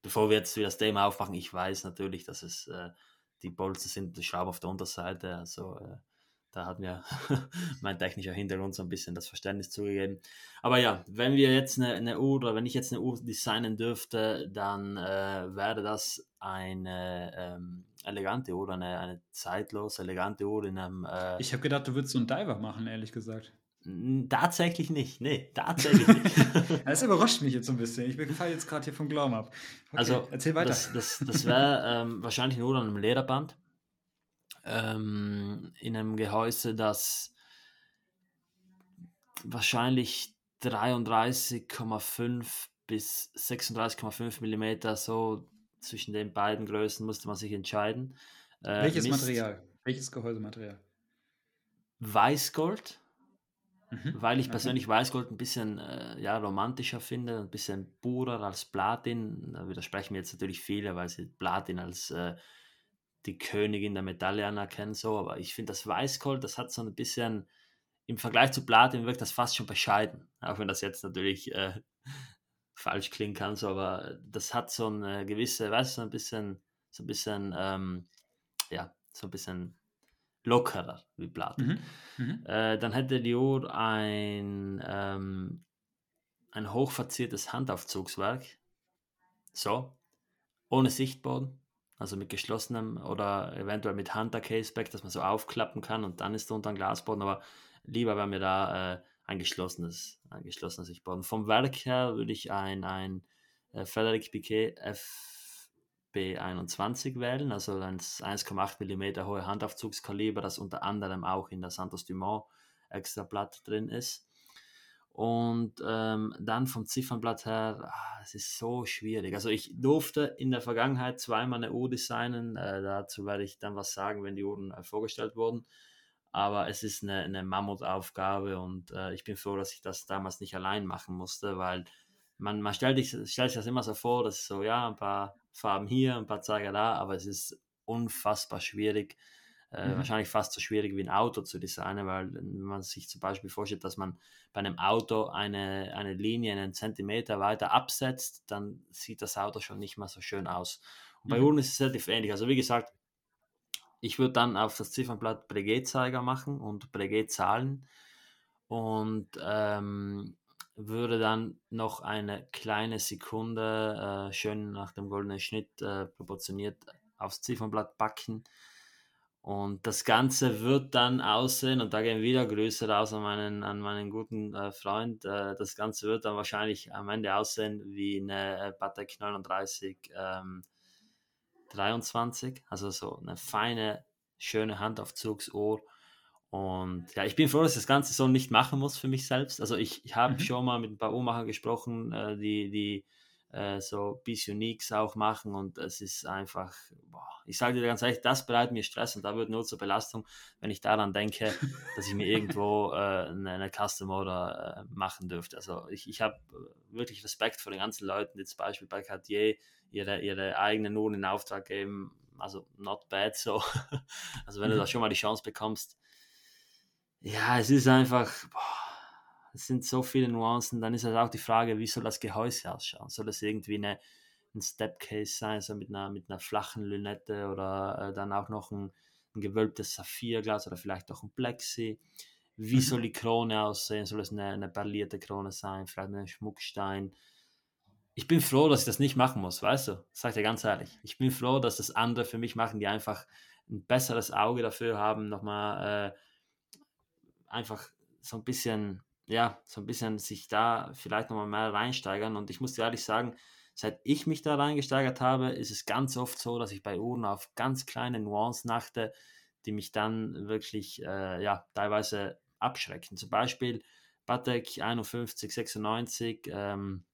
Bevor wir jetzt wieder das Thema aufmachen, ich weiß natürlich, dass es äh, die Bolzen sind, die Schraube auf der Unterseite, also äh, da hat mir mein technischer Hintergrund so ein bisschen das Verständnis zugegeben. Aber ja, wenn wir jetzt eine, eine Uhr oder wenn ich jetzt eine Uhr designen dürfte, dann äh, wäre das eine ähm, elegante Uhr, eine, eine zeitlose, elegante Uhr in einem. Äh, ich habe gedacht, du würdest so einen Diver machen, ehrlich gesagt. Tatsächlich nicht, nee, tatsächlich nicht. das überrascht mich jetzt so ein bisschen. Ich falle jetzt gerade hier vom Glauben ab. Okay, also, erzähl weiter. Das, das, das wäre ähm, wahrscheinlich nur an einem Lederband ähm, in einem Gehäuse, das wahrscheinlich 33,5 bis 36,5 mm, so zwischen den beiden Größen musste man sich entscheiden. Äh, Welches Mist, Material? Welches Gehäusematerial? Weißgold, mhm. weil ich persönlich okay. Weißgold ein bisschen äh, ja, romantischer finde, ein bisschen purer als Platin. Da widersprechen mir jetzt natürlich viele, weil sie Platin als äh, die Königin der Medaille anerkennen, so, aber ich finde das Weißgold, das hat so ein bisschen, im Vergleich zu Platin wirkt das fast schon bescheiden, auch wenn das jetzt natürlich äh, falsch klingen kann, so, aber das hat so eine gewisse, weißt du, so ein bisschen, so ein bisschen, ähm, ja, so ein bisschen lockerer wie Platin. Mhm. Mhm. Äh, dann hätte die Uhr ein, ähm, ein hochverziertes Handaufzugswerk, so, ohne Sichtboden, also mit geschlossenem oder eventuell mit Hunter Caseback, dass man so aufklappen kann und dann ist da unter ein Glasboden, aber lieber wäre mir da äh, ein geschlossenes, ein geschlossener Sichtboden. Vom Werk her würde ich ein, ein äh, Frederic Piquet FB21 wählen, also ein 1,8 mm hohe Handaufzugskaliber, das unter anderem auch in der Santos Dumont extra Blatt drin ist. Und ähm, dann vom Ziffernblatt her, ah, es ist so schwierig. Also ich durfte in der Vergangenheit zweimal eine Uhr designen. Äh, dazu werde ich dann was sagen, wenn die Uhren äh, vorgestellt wurden. Aber es ist eine, eine Mammutaufgabe und äh, ich bin froh, dass ich das damals nicht allein machen musste, weil man, man stellt, sich, stellt sich das immer so vor, dass so, ja, ein paar Farben hier, ein paar Zeiger da, aber es ist unfassbar schwierig äh, mhm. Wahrscheinlich fast so schwierig wie ein Auto zu designen, weil wenn man sich zum Beispiel vorstellt, dass man bei einem Auto eine, eine Linie einen Zentimeter weiter absetzt, dann sieht das Auto schon nicht mehr so schön aus. Und bei mhm. Uhren ist es relativ ähnlich. Also wie gesagt, ich würde dann auf das Ziffernblatt Breguet-Zeiger machen und Breguet-Zahlen und ähm, würde dann noch eine kleine Sekunde äh, schön nach dem goldenen Schnitt äh, proportioniert aufs Ziffernblatt backen und das Ganze wird dann aussehen, und da gehen wieder Grüße raus an meinen, an meinen guten äh, Freund, äh, das Ganze wird dann wahrscheinlich am Ende aussehen wie eine Patek 39 ähm, 23, also so eine feine, schöne Handaufzugsuhr. Und ja, ich bin froh, dass ich das Ganze so nicht machen muss für mich selbst. Also ich, ich habe mhm. schon mal mit ein paar Uhrmachern gesprochen, äh, die, die äh, so bis Uniques auch machen und es ist einfach, boah, ich sage dir ganz ehrlich, das bereitet mir Stress und da wird nur zur Belastung, wenn ich daran denke, dass ich mir irgendwo äh, eine, eine Custom Order äh, machen dürfte. Also ich, ich habe äh, wirklich Respekt vor den ganzen Leuten, die zum Beispiel bei Cartier ihre, ihre eigenen Uhren in Auftrag geben, also not bad so. Also wenn mhm. du da schon mal die Chance bekommst, ja, es ist einfach, boah, es sind so viele Nuancen. Dann ist halt auch die Frage, wie soll das Gehäuse ausschauen? Soll das irgendwie eine, ein Stepcase sein, also mit einer, mit einer flachen Lünette oder äh, dann auch noch ein, ein gewölbtes Saphirglas oder vielleicht auch ein Plexi? Wie mhm. soll die Krone aussehen? Soll es eine, eine perlierte Krone sein? Vielleicht ein Schmuckstein? Ich bin froh, dass ich das nicht machen muss, weißt du? Sag dir ganz ehrlich. Ich bin froh, dass das andere für mich machen, die einfach ein besseres Auge dafür haben, nochmal äh, einfach so ein bisschen, ja, so ein bisschen sich da vielleicht nochmal mehr reinsteigern. Und ich muss dir ehrlich sagen, seit ich mich da reingesteigert habe, ist es ganz oft so, dass ich bei Uhren auf ganz kleine Nuancen achte, die mich dann wirklich, äh, ja, teilweise abschrecken. Zum Beispiel Patek 5196, ähm,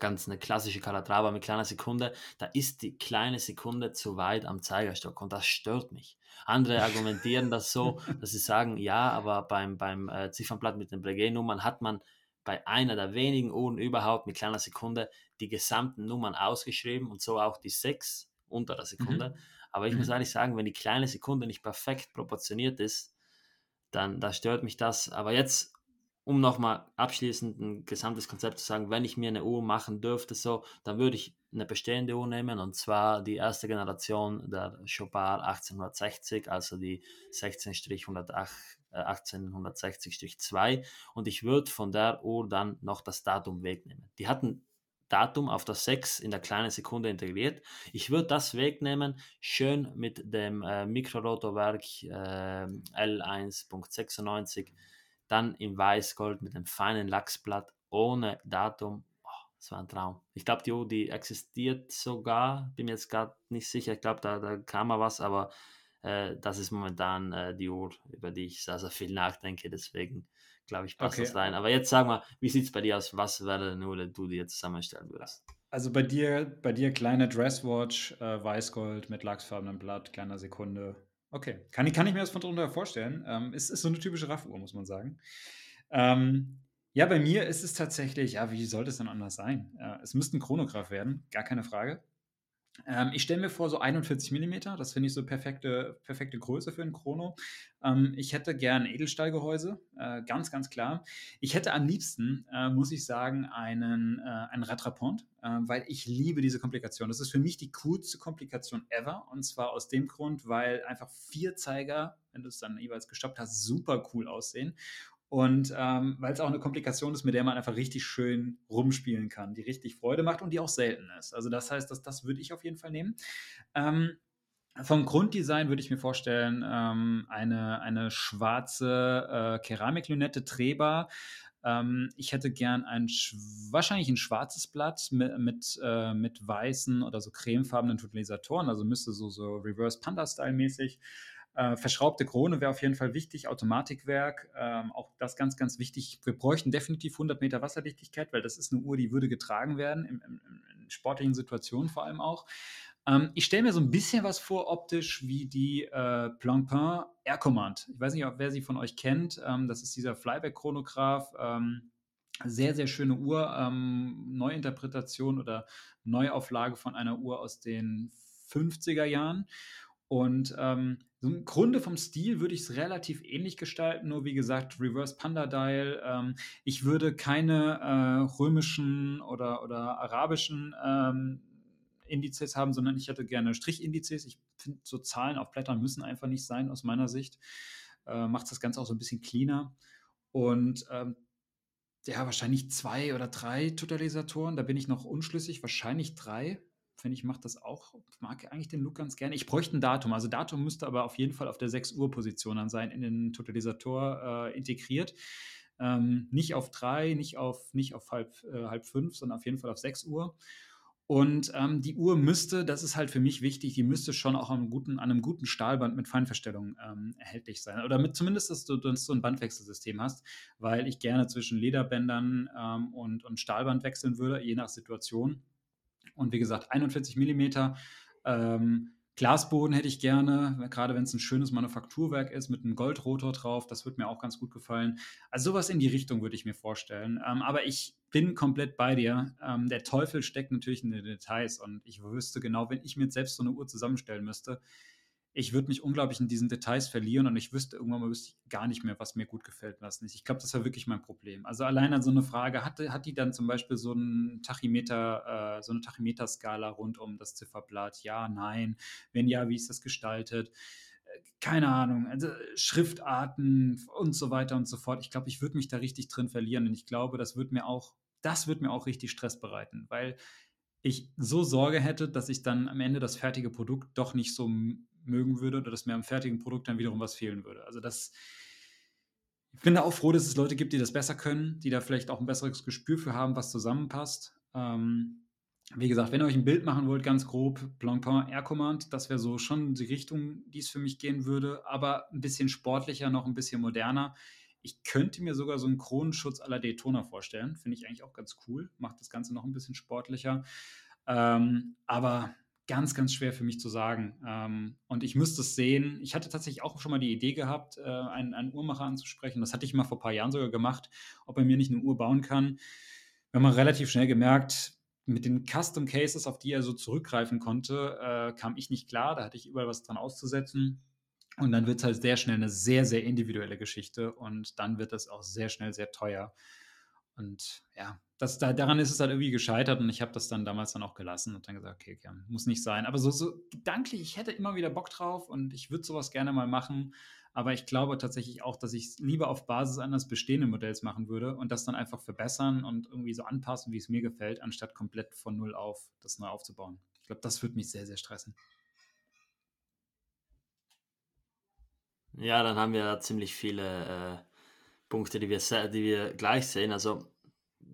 ganz eine klassische Calatrava mit kleiner Sekunde, da ist die kleine Sekunde zu weit am Zeigerstock und das stört mich. Andere argumentieren das so, dass sie sagen, ja, aber beim, beim äh, Ziffernblatt mit den Breguet-Nummern hat man bei einer der wenigen Uhren überhaupt mit kleiner Sekunde die gesamten Nummern ausgeschrieben und so auch die sechs unter der Sekunde. Mhm. Aber ich mhm. muss ehrlich sagen, wenn die kleine Sekunde nicht perfekt proportioniert ist, dann da stört mich das. Aber jetzt um nochmal abschließend ein gesamtes Konzept zu sagen, wenn ich mir eine Uhr machen dürfte, so, dann würde ich eine bestehende Uhr nehmen und zwar die erste Generation der Chopard 1860, also die 16-1860-2 äh, und ich würde von der Uhr dann noch das Datum wegnehmen. Die hatten Datum auf das 6 in der kleinen Sekunde integriert. Ich würde das wegnehmen, schön mit dem äh, Mikrorotorwerk äh, L1.96 dann in Weißgold mit einem feinen Lachsblatt ohne Datum. Oh, das war ein Traum. Ich glaube, die Uhr, die existiert sogar. Bin mir jetzt gerade nicht sicher. Ich glaube, da, da kam mal was, aber äh, das ist momentan äh, die Uhr, über die ich sehr, sehr viel nachdenke. Deswegen glaube ich, passt okay. das rein. Aber jetzt sag mal, wie sieht es bei dir aus? Was wäre eine Uhr, die du dir zusammenstellen würdest? Also bei dir, bei dir kleine Dresswatch, äh, Weißgold mit lachsfarbenem Blatt, kleiner Sekunde, Okay, kann ich, kann ich mir das von drunter vorstellen. Ähm, ist, ist so eine typische Raffuhr, muss man sagen. Ähm, ja, bei mir ist es tatsächlich, ja, wie sollte es denn anders sein? Äh, es müsste ein Chronograph werden, gar keine Frage. Ähm, ich stelle mir vor, so 41 mm, das finde ich so perfekte, perfekte Größe für ein Chrono. Ähm, ich hätte gern Edelstahlgehäuse, äh, ganz, ganz klar. Ich hätte am liebsten, äh, muss ich sagen, einen, äh, einen Rattrapont, äh, weil ich liebe diese Komplikation. Das ist für mich die coolste Komplikation ever. Und zwar aus dem Grund, weil einfach vier Zeiger, wenn du es dann jeweils gestoppt hast, super cool aussehen. Und ähm, weil es auch eine Komplikation ist, mit der man einfach richtig schön rumspielen kann, die richtig Freude macht und die auch selten ist. Also das heißt, dass, das würde ich auf jeden Fall nehmen. Ähm, vom Grunddesign würde ich mir vorstellen, ähm, eine, eine schwarze äh, Keramiklünette drehbar. Ähm, ich hätte gern ein wahrscheinlich ein schwarzes Blatt mit, mit, äh, mit weißen oder so cremefarbenen Totalisatoren, also müsste so, so Reverse Panda-Style mäßig. Äh, verschraubte Krone wäre auf jeden Fall wichtig, Automatikwerk, ähm, auch das ganz, ganz wichtig. Wir bräuchten definitiv 100 Meter Wasserdichtigkeit, weil das ist eine Uhr, die würde getragen werden, in, in, in sportlichen Situationen vor allem auch. Ähm, ich stelle mir so ein bisschen was vor, optisch, wie die äh, Blancpain Air Command. Ich weiß nicht, ob wer sie von euch kennt. Ähm, das ist dieser Flyback-Chronograph. Ähm, sehr, sehr schöne Uhr. Ähm, Neuinterpretation oder Neuauflage von einer Uhr aus den 50er Jahren. Und ähm, im Grunde vom Stil würde ich es relativ ähnlich gestalten, nur wie gesagt, Reverse Panda Dial. Ähm, ich würde keine äh, römischen oder, oder arabischen ähm, Indizes haben, sondern ich hätte gerne Strichindizes. Ich finde, so Zahlen auf Blättern müssen einfach nicht sein, aus meiner Sicht. Äh, Macht das Ganze auch so ein bisschen cleaner. Und ähm, ja, wahrscheinlich zwei oder drei Totalisatoren, da bin ich noch unschlüssig, wahrscheinlich drei finde ich, macht das auch, mag eigentlich den Look ganz gerne. Ich bräuchte ein Datum. Also Datum müsste aber auf jeden Fall auf der 6 Uhr Position dann sein, in den Totalisator äh, integriert. Ähm, nicht auf drei, nicht auf, nicht auf halb, äh, halb fünf, sondern auf jeden Fall auf 6 Uhr. Und ähm, die Uhr müsste, das ist halt für mich wichtig, die müsste schon auch an einem guten, an einem guten Stahlband mit Feinverstellung ähm, erhältlich sein. Oder mit zumindest, dass du, dass du ein Bandwechselsystem hast, weil ich gerne zwischen Lederbändern ähm, und, und Stahlband wechseln würde, je nach Situation. Und wie gesagt, 41 mm. Ähm, Glasboden hätte ich gerne, gerade wenn es ein schönes Manufakturwerk ist mit einem Goldrotor drauf, das würde mir auch ganz gut gefallen. Also sowas in die Richtung würde ich mir vorstellen. Ähm, aber ich bin komplett bei dir. Ähm, der Teufel steckt natürlich in den Details und ich wüsste genau, wenn ich mir selbst so eine Uhr zusammenstellen müsste, ich würde mich unglaublich in diesen Details verlieren und ich wüsste irgendwann mal wüsste ich gar nicht mehr, was mir gut gefällt was nicht. Ich glaube, das war wirklich mein Problem. Also allein an so eine Frage, hat, hat die dann zum Beispiel so ein Tachymeter, äh, so eine Tachymeter-Skala rund um das Zifferblatt? Ja, nein. Wenn ja, wie ist das gestaltet? Äh, keine Ahnung, also Schriftarten und so weiter und so fort. Ich glaube, ich würde mich da richtig drin verlieren und ich glaube, das wird mir auch, das wird mir auch richtig Stress bereiten, weil ich so Sorge hätte, dass ich dann am Ende das fertige Produkt doch nicht so mögen würde oder dass mir am fertigen Produkt dann wiederum was fehlen würde. Also das, Ich bin da auch froh, dass es Leute gibt, die das besser können, die da vielleicht auch ein besseres Gespür für haben, was zusammenpasst. Ähm, wie gesagt, wenn ihr euch ein Bild machen wollt, ganz grob, Blancpain Air Command, das wäre so schon die Richtung, die es für mich gehen würde, aber ein bisschen sportlicher, noch ein bisschen moderner. Ich könnte mir sogar so einen Kronenschutz la Daytona vorstellen. Finde ich eigentlich auch ganz cool. Macht das Ganze noch ein bisschen sportlicher. Ähm, aber ganz, ganz schwer für mich zu sagen. Ähm, und ich müsste es sehen. Ich hatte tatsächlich auch schon mal die Idee gehabt, äh, einen, einen, Uhrmacher anzusprechen. Das hatte ich mal vor ein paar Jahren sogar gemacht, ob er mir nicht eine Uhr bauen kann. Wir haben relativ schnell gemerkt, mit den Custom Cases, auf die er so zurückgreifen konnte, äh, kam ich nicht klar. Da hatte ich überall was dran auszusetzen. Und dann wird es halt sehr schnell eine sehr, sehr individuelle Geschichte und dann wird es auch sehr schnell sehr teuer. Und ja, das, da, daran ist es halt irgendwie gescheitert und ich habe das dann damals dann auch gelassen und dann gesagt, okay, okay muss nicht sein. Aber so, so gedanklich, ich hätte immer wieder Bock drauf und ich würde sowas gerne mal machen. Aber ich glaube tatsächlich auch, dass ich es lieber auf Basis eines bestehenden Modells machen würde und das dann einfach verbessern und irgendwie so anpassen, wie es mir gefällt, anstatt komplett von Null auf das neu aufzubauen. Ich glaube, das würde mich sehr, sehr stressen. Ja, dann haben wir ziemlich viele äh, Punkte, die wir, die wir gleich sehen. Also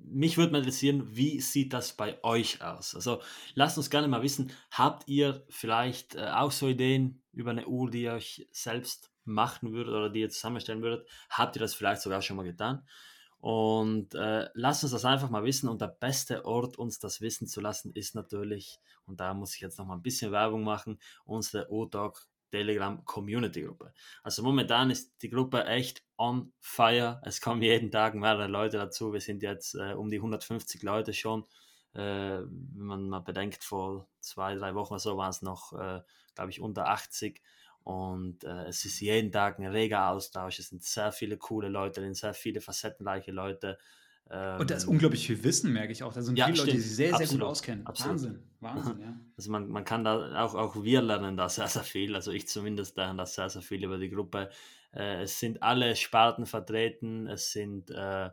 mich würde mal interessieren, wie sieht das bei euch aus? Also lasst uns gerne mal wissen, habt ihr vielleicht äh, auch so Ideen über eine Uhr, die ihr euch selbst machen würdet oder die ihr zusammenstellen würdet? Habt ihr das vielleicht sogar schon mal getan? Und äh, lasst uns das einfach mal wissen. Und der beste Ort, uns das wissen zu lassen, ist natürlich, und da muss ich jetzt noch mal ein bisschen Werbung machen, unsere O-Talk Telegram Community Gruppe. Also momentan ist die Gruppe echt on fire. Es kommen jeden Tag mehrere Leute dazu. Wir sind jetzt äh, um die 150 Leute schon. Äh, wenn man mal bedenkt, vor zwei, drei Wochen oder so waren es noch, äh, glaube ich, unter 80. Und äh, es ist jeden Tag ein reger Austausch. Es sind sehr viele coole Leute, sind sehr viele facettenreiche Leute. Ähm, und da ist unglaublich viel Wissen, merke ich auch. Da sind ja, viele stimmt. Leute, die sich sehr, sehr Absolut. gut auskennen. Absolut. Wahnsinn, Wahnsinn, ja. Also man, man kann da, auch, auch wir lernen da sehr, sehr viel. Also ich zumindest lerne da sehr, sehr viel über die Gruppe. Äh, es sind alle Sparten vertreten. Es sind äh,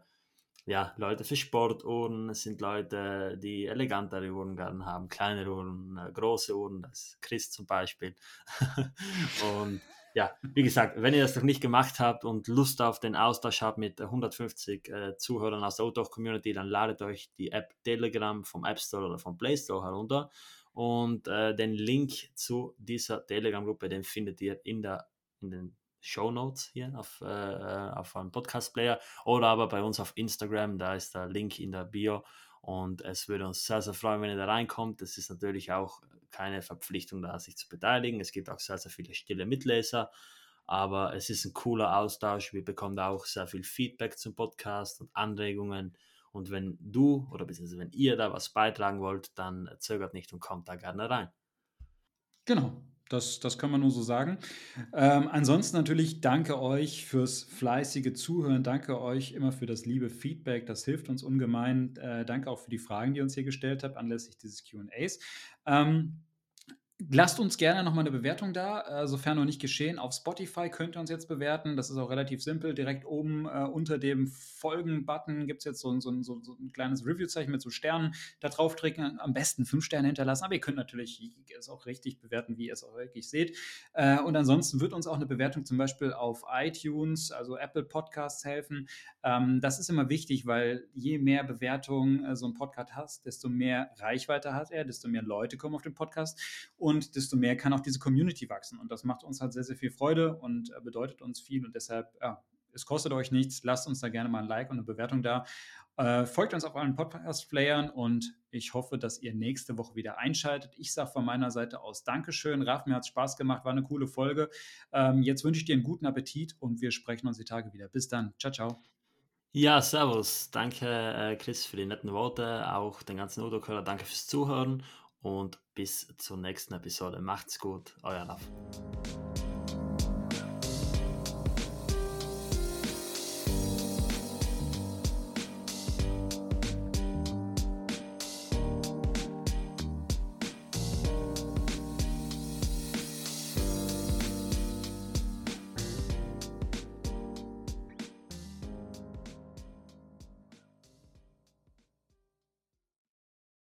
ja, Leute für Sportuhren, es sind Leute, die elegantere Uhren gerne haben, kleine Uhren, äh, große Uhren, das ist Chris zum Beispiel. und ja, wie gesagt, wenn ihr das noch nicht gemacht habt und Lust auf den Austausch habt mit 150 äh, Zuhörern aus der Outdoor Community, dann ladet euch die App Telegram vom App Store oder vom Play Store herunter. Und äh, den Link zu dieser Telegram-Gruppe, den findet ihr in, der, in den Show Notes hier auf, äh, äh auf einem Podcast-Player oder aber bei uns auf Instagram, da ist der Link in der Bio. Und es würde uns sehr, sehr freuen, wenn ihr da reinkommt. Es ist natürlich auch keine Verpflichtung da, sich zu beteiligen. Es gibt auch sehr, sehr viele stille Mitleser, aber es ist ein cooler Austausch. Wir bekommen auch sehr viel Feedback zum Podcast und Anregungen. Und wenn du oder beziehungsweise wenn ihr da was beitragen wollt, dann zögert nicht und kommt da gerne rein. Genau, das, das kann man nur so sagen. Ähm, ansonsten natürlich danke euch fürs fleißige Zuhören. Danke euch immer für das liebe Feedback. Das hilft uns ungemein. Äh, danke auch für die Fragen, die ihr uns hier gestellt habt, anlässlich dieses QAs. Ähm, Lasst uns gerne nochmal eine Bewertung da, äh, sofern noch nicht geschehen. Auf Spotify könnt ihr uns jetzt bewerten. Das ist auch relativ simpel. Direkt oben äh, unter dem Folgen-Button gibt es jetzt so, so, so, so, ein kleines Review-Zeichen mit so Sternen. Da draufdrücken, am besten fünf Sterne hinterlassen. Aber ihr könnt natürlich es auch richtig bewerten, wie ihr es auch wirklich seht. Äh, und ansonsten wird uns auch eine Bewertung zum Beispiel auf iTunes, also Apple Podcasts helfen. Ähm, das ist immer wichtig, weil je mehr Bewertungen äh, so ein Podcast hat, desto mehr Reichweite hat er, desto mehr Leute kommen auf den Podcast und desto mehr kann auch diese Community wachsen. Und das macht uns halt sehr, sehr viel Freude und äh, bedeutet uns viel. Und deshalb, ja, es kostet euch nichts. Lasst uns da gerne mal ein Like und eine Bewertung da. Äh, folgt uns auf allen Podcast-Playern und ich hoffe, dass ihr nächste Woche wieder einschaltet. Ich sage von meiner Seite aus Dankeschön. Raff, mir hat es Spaß gemacht, war eine coole Folge. Ähm, jetzt wünsche ich dir einen guten Appetit und wir sprechen uns die Tage wieder. Bis dann. Ciao, ciao. Ja, servus. Danke, äh, Chris, für die netten Worte. Auch den ganzen Udo-Hörer, danke fürs Zuhören und bis zur nächsten Episode. Macht's gut, euer Raff.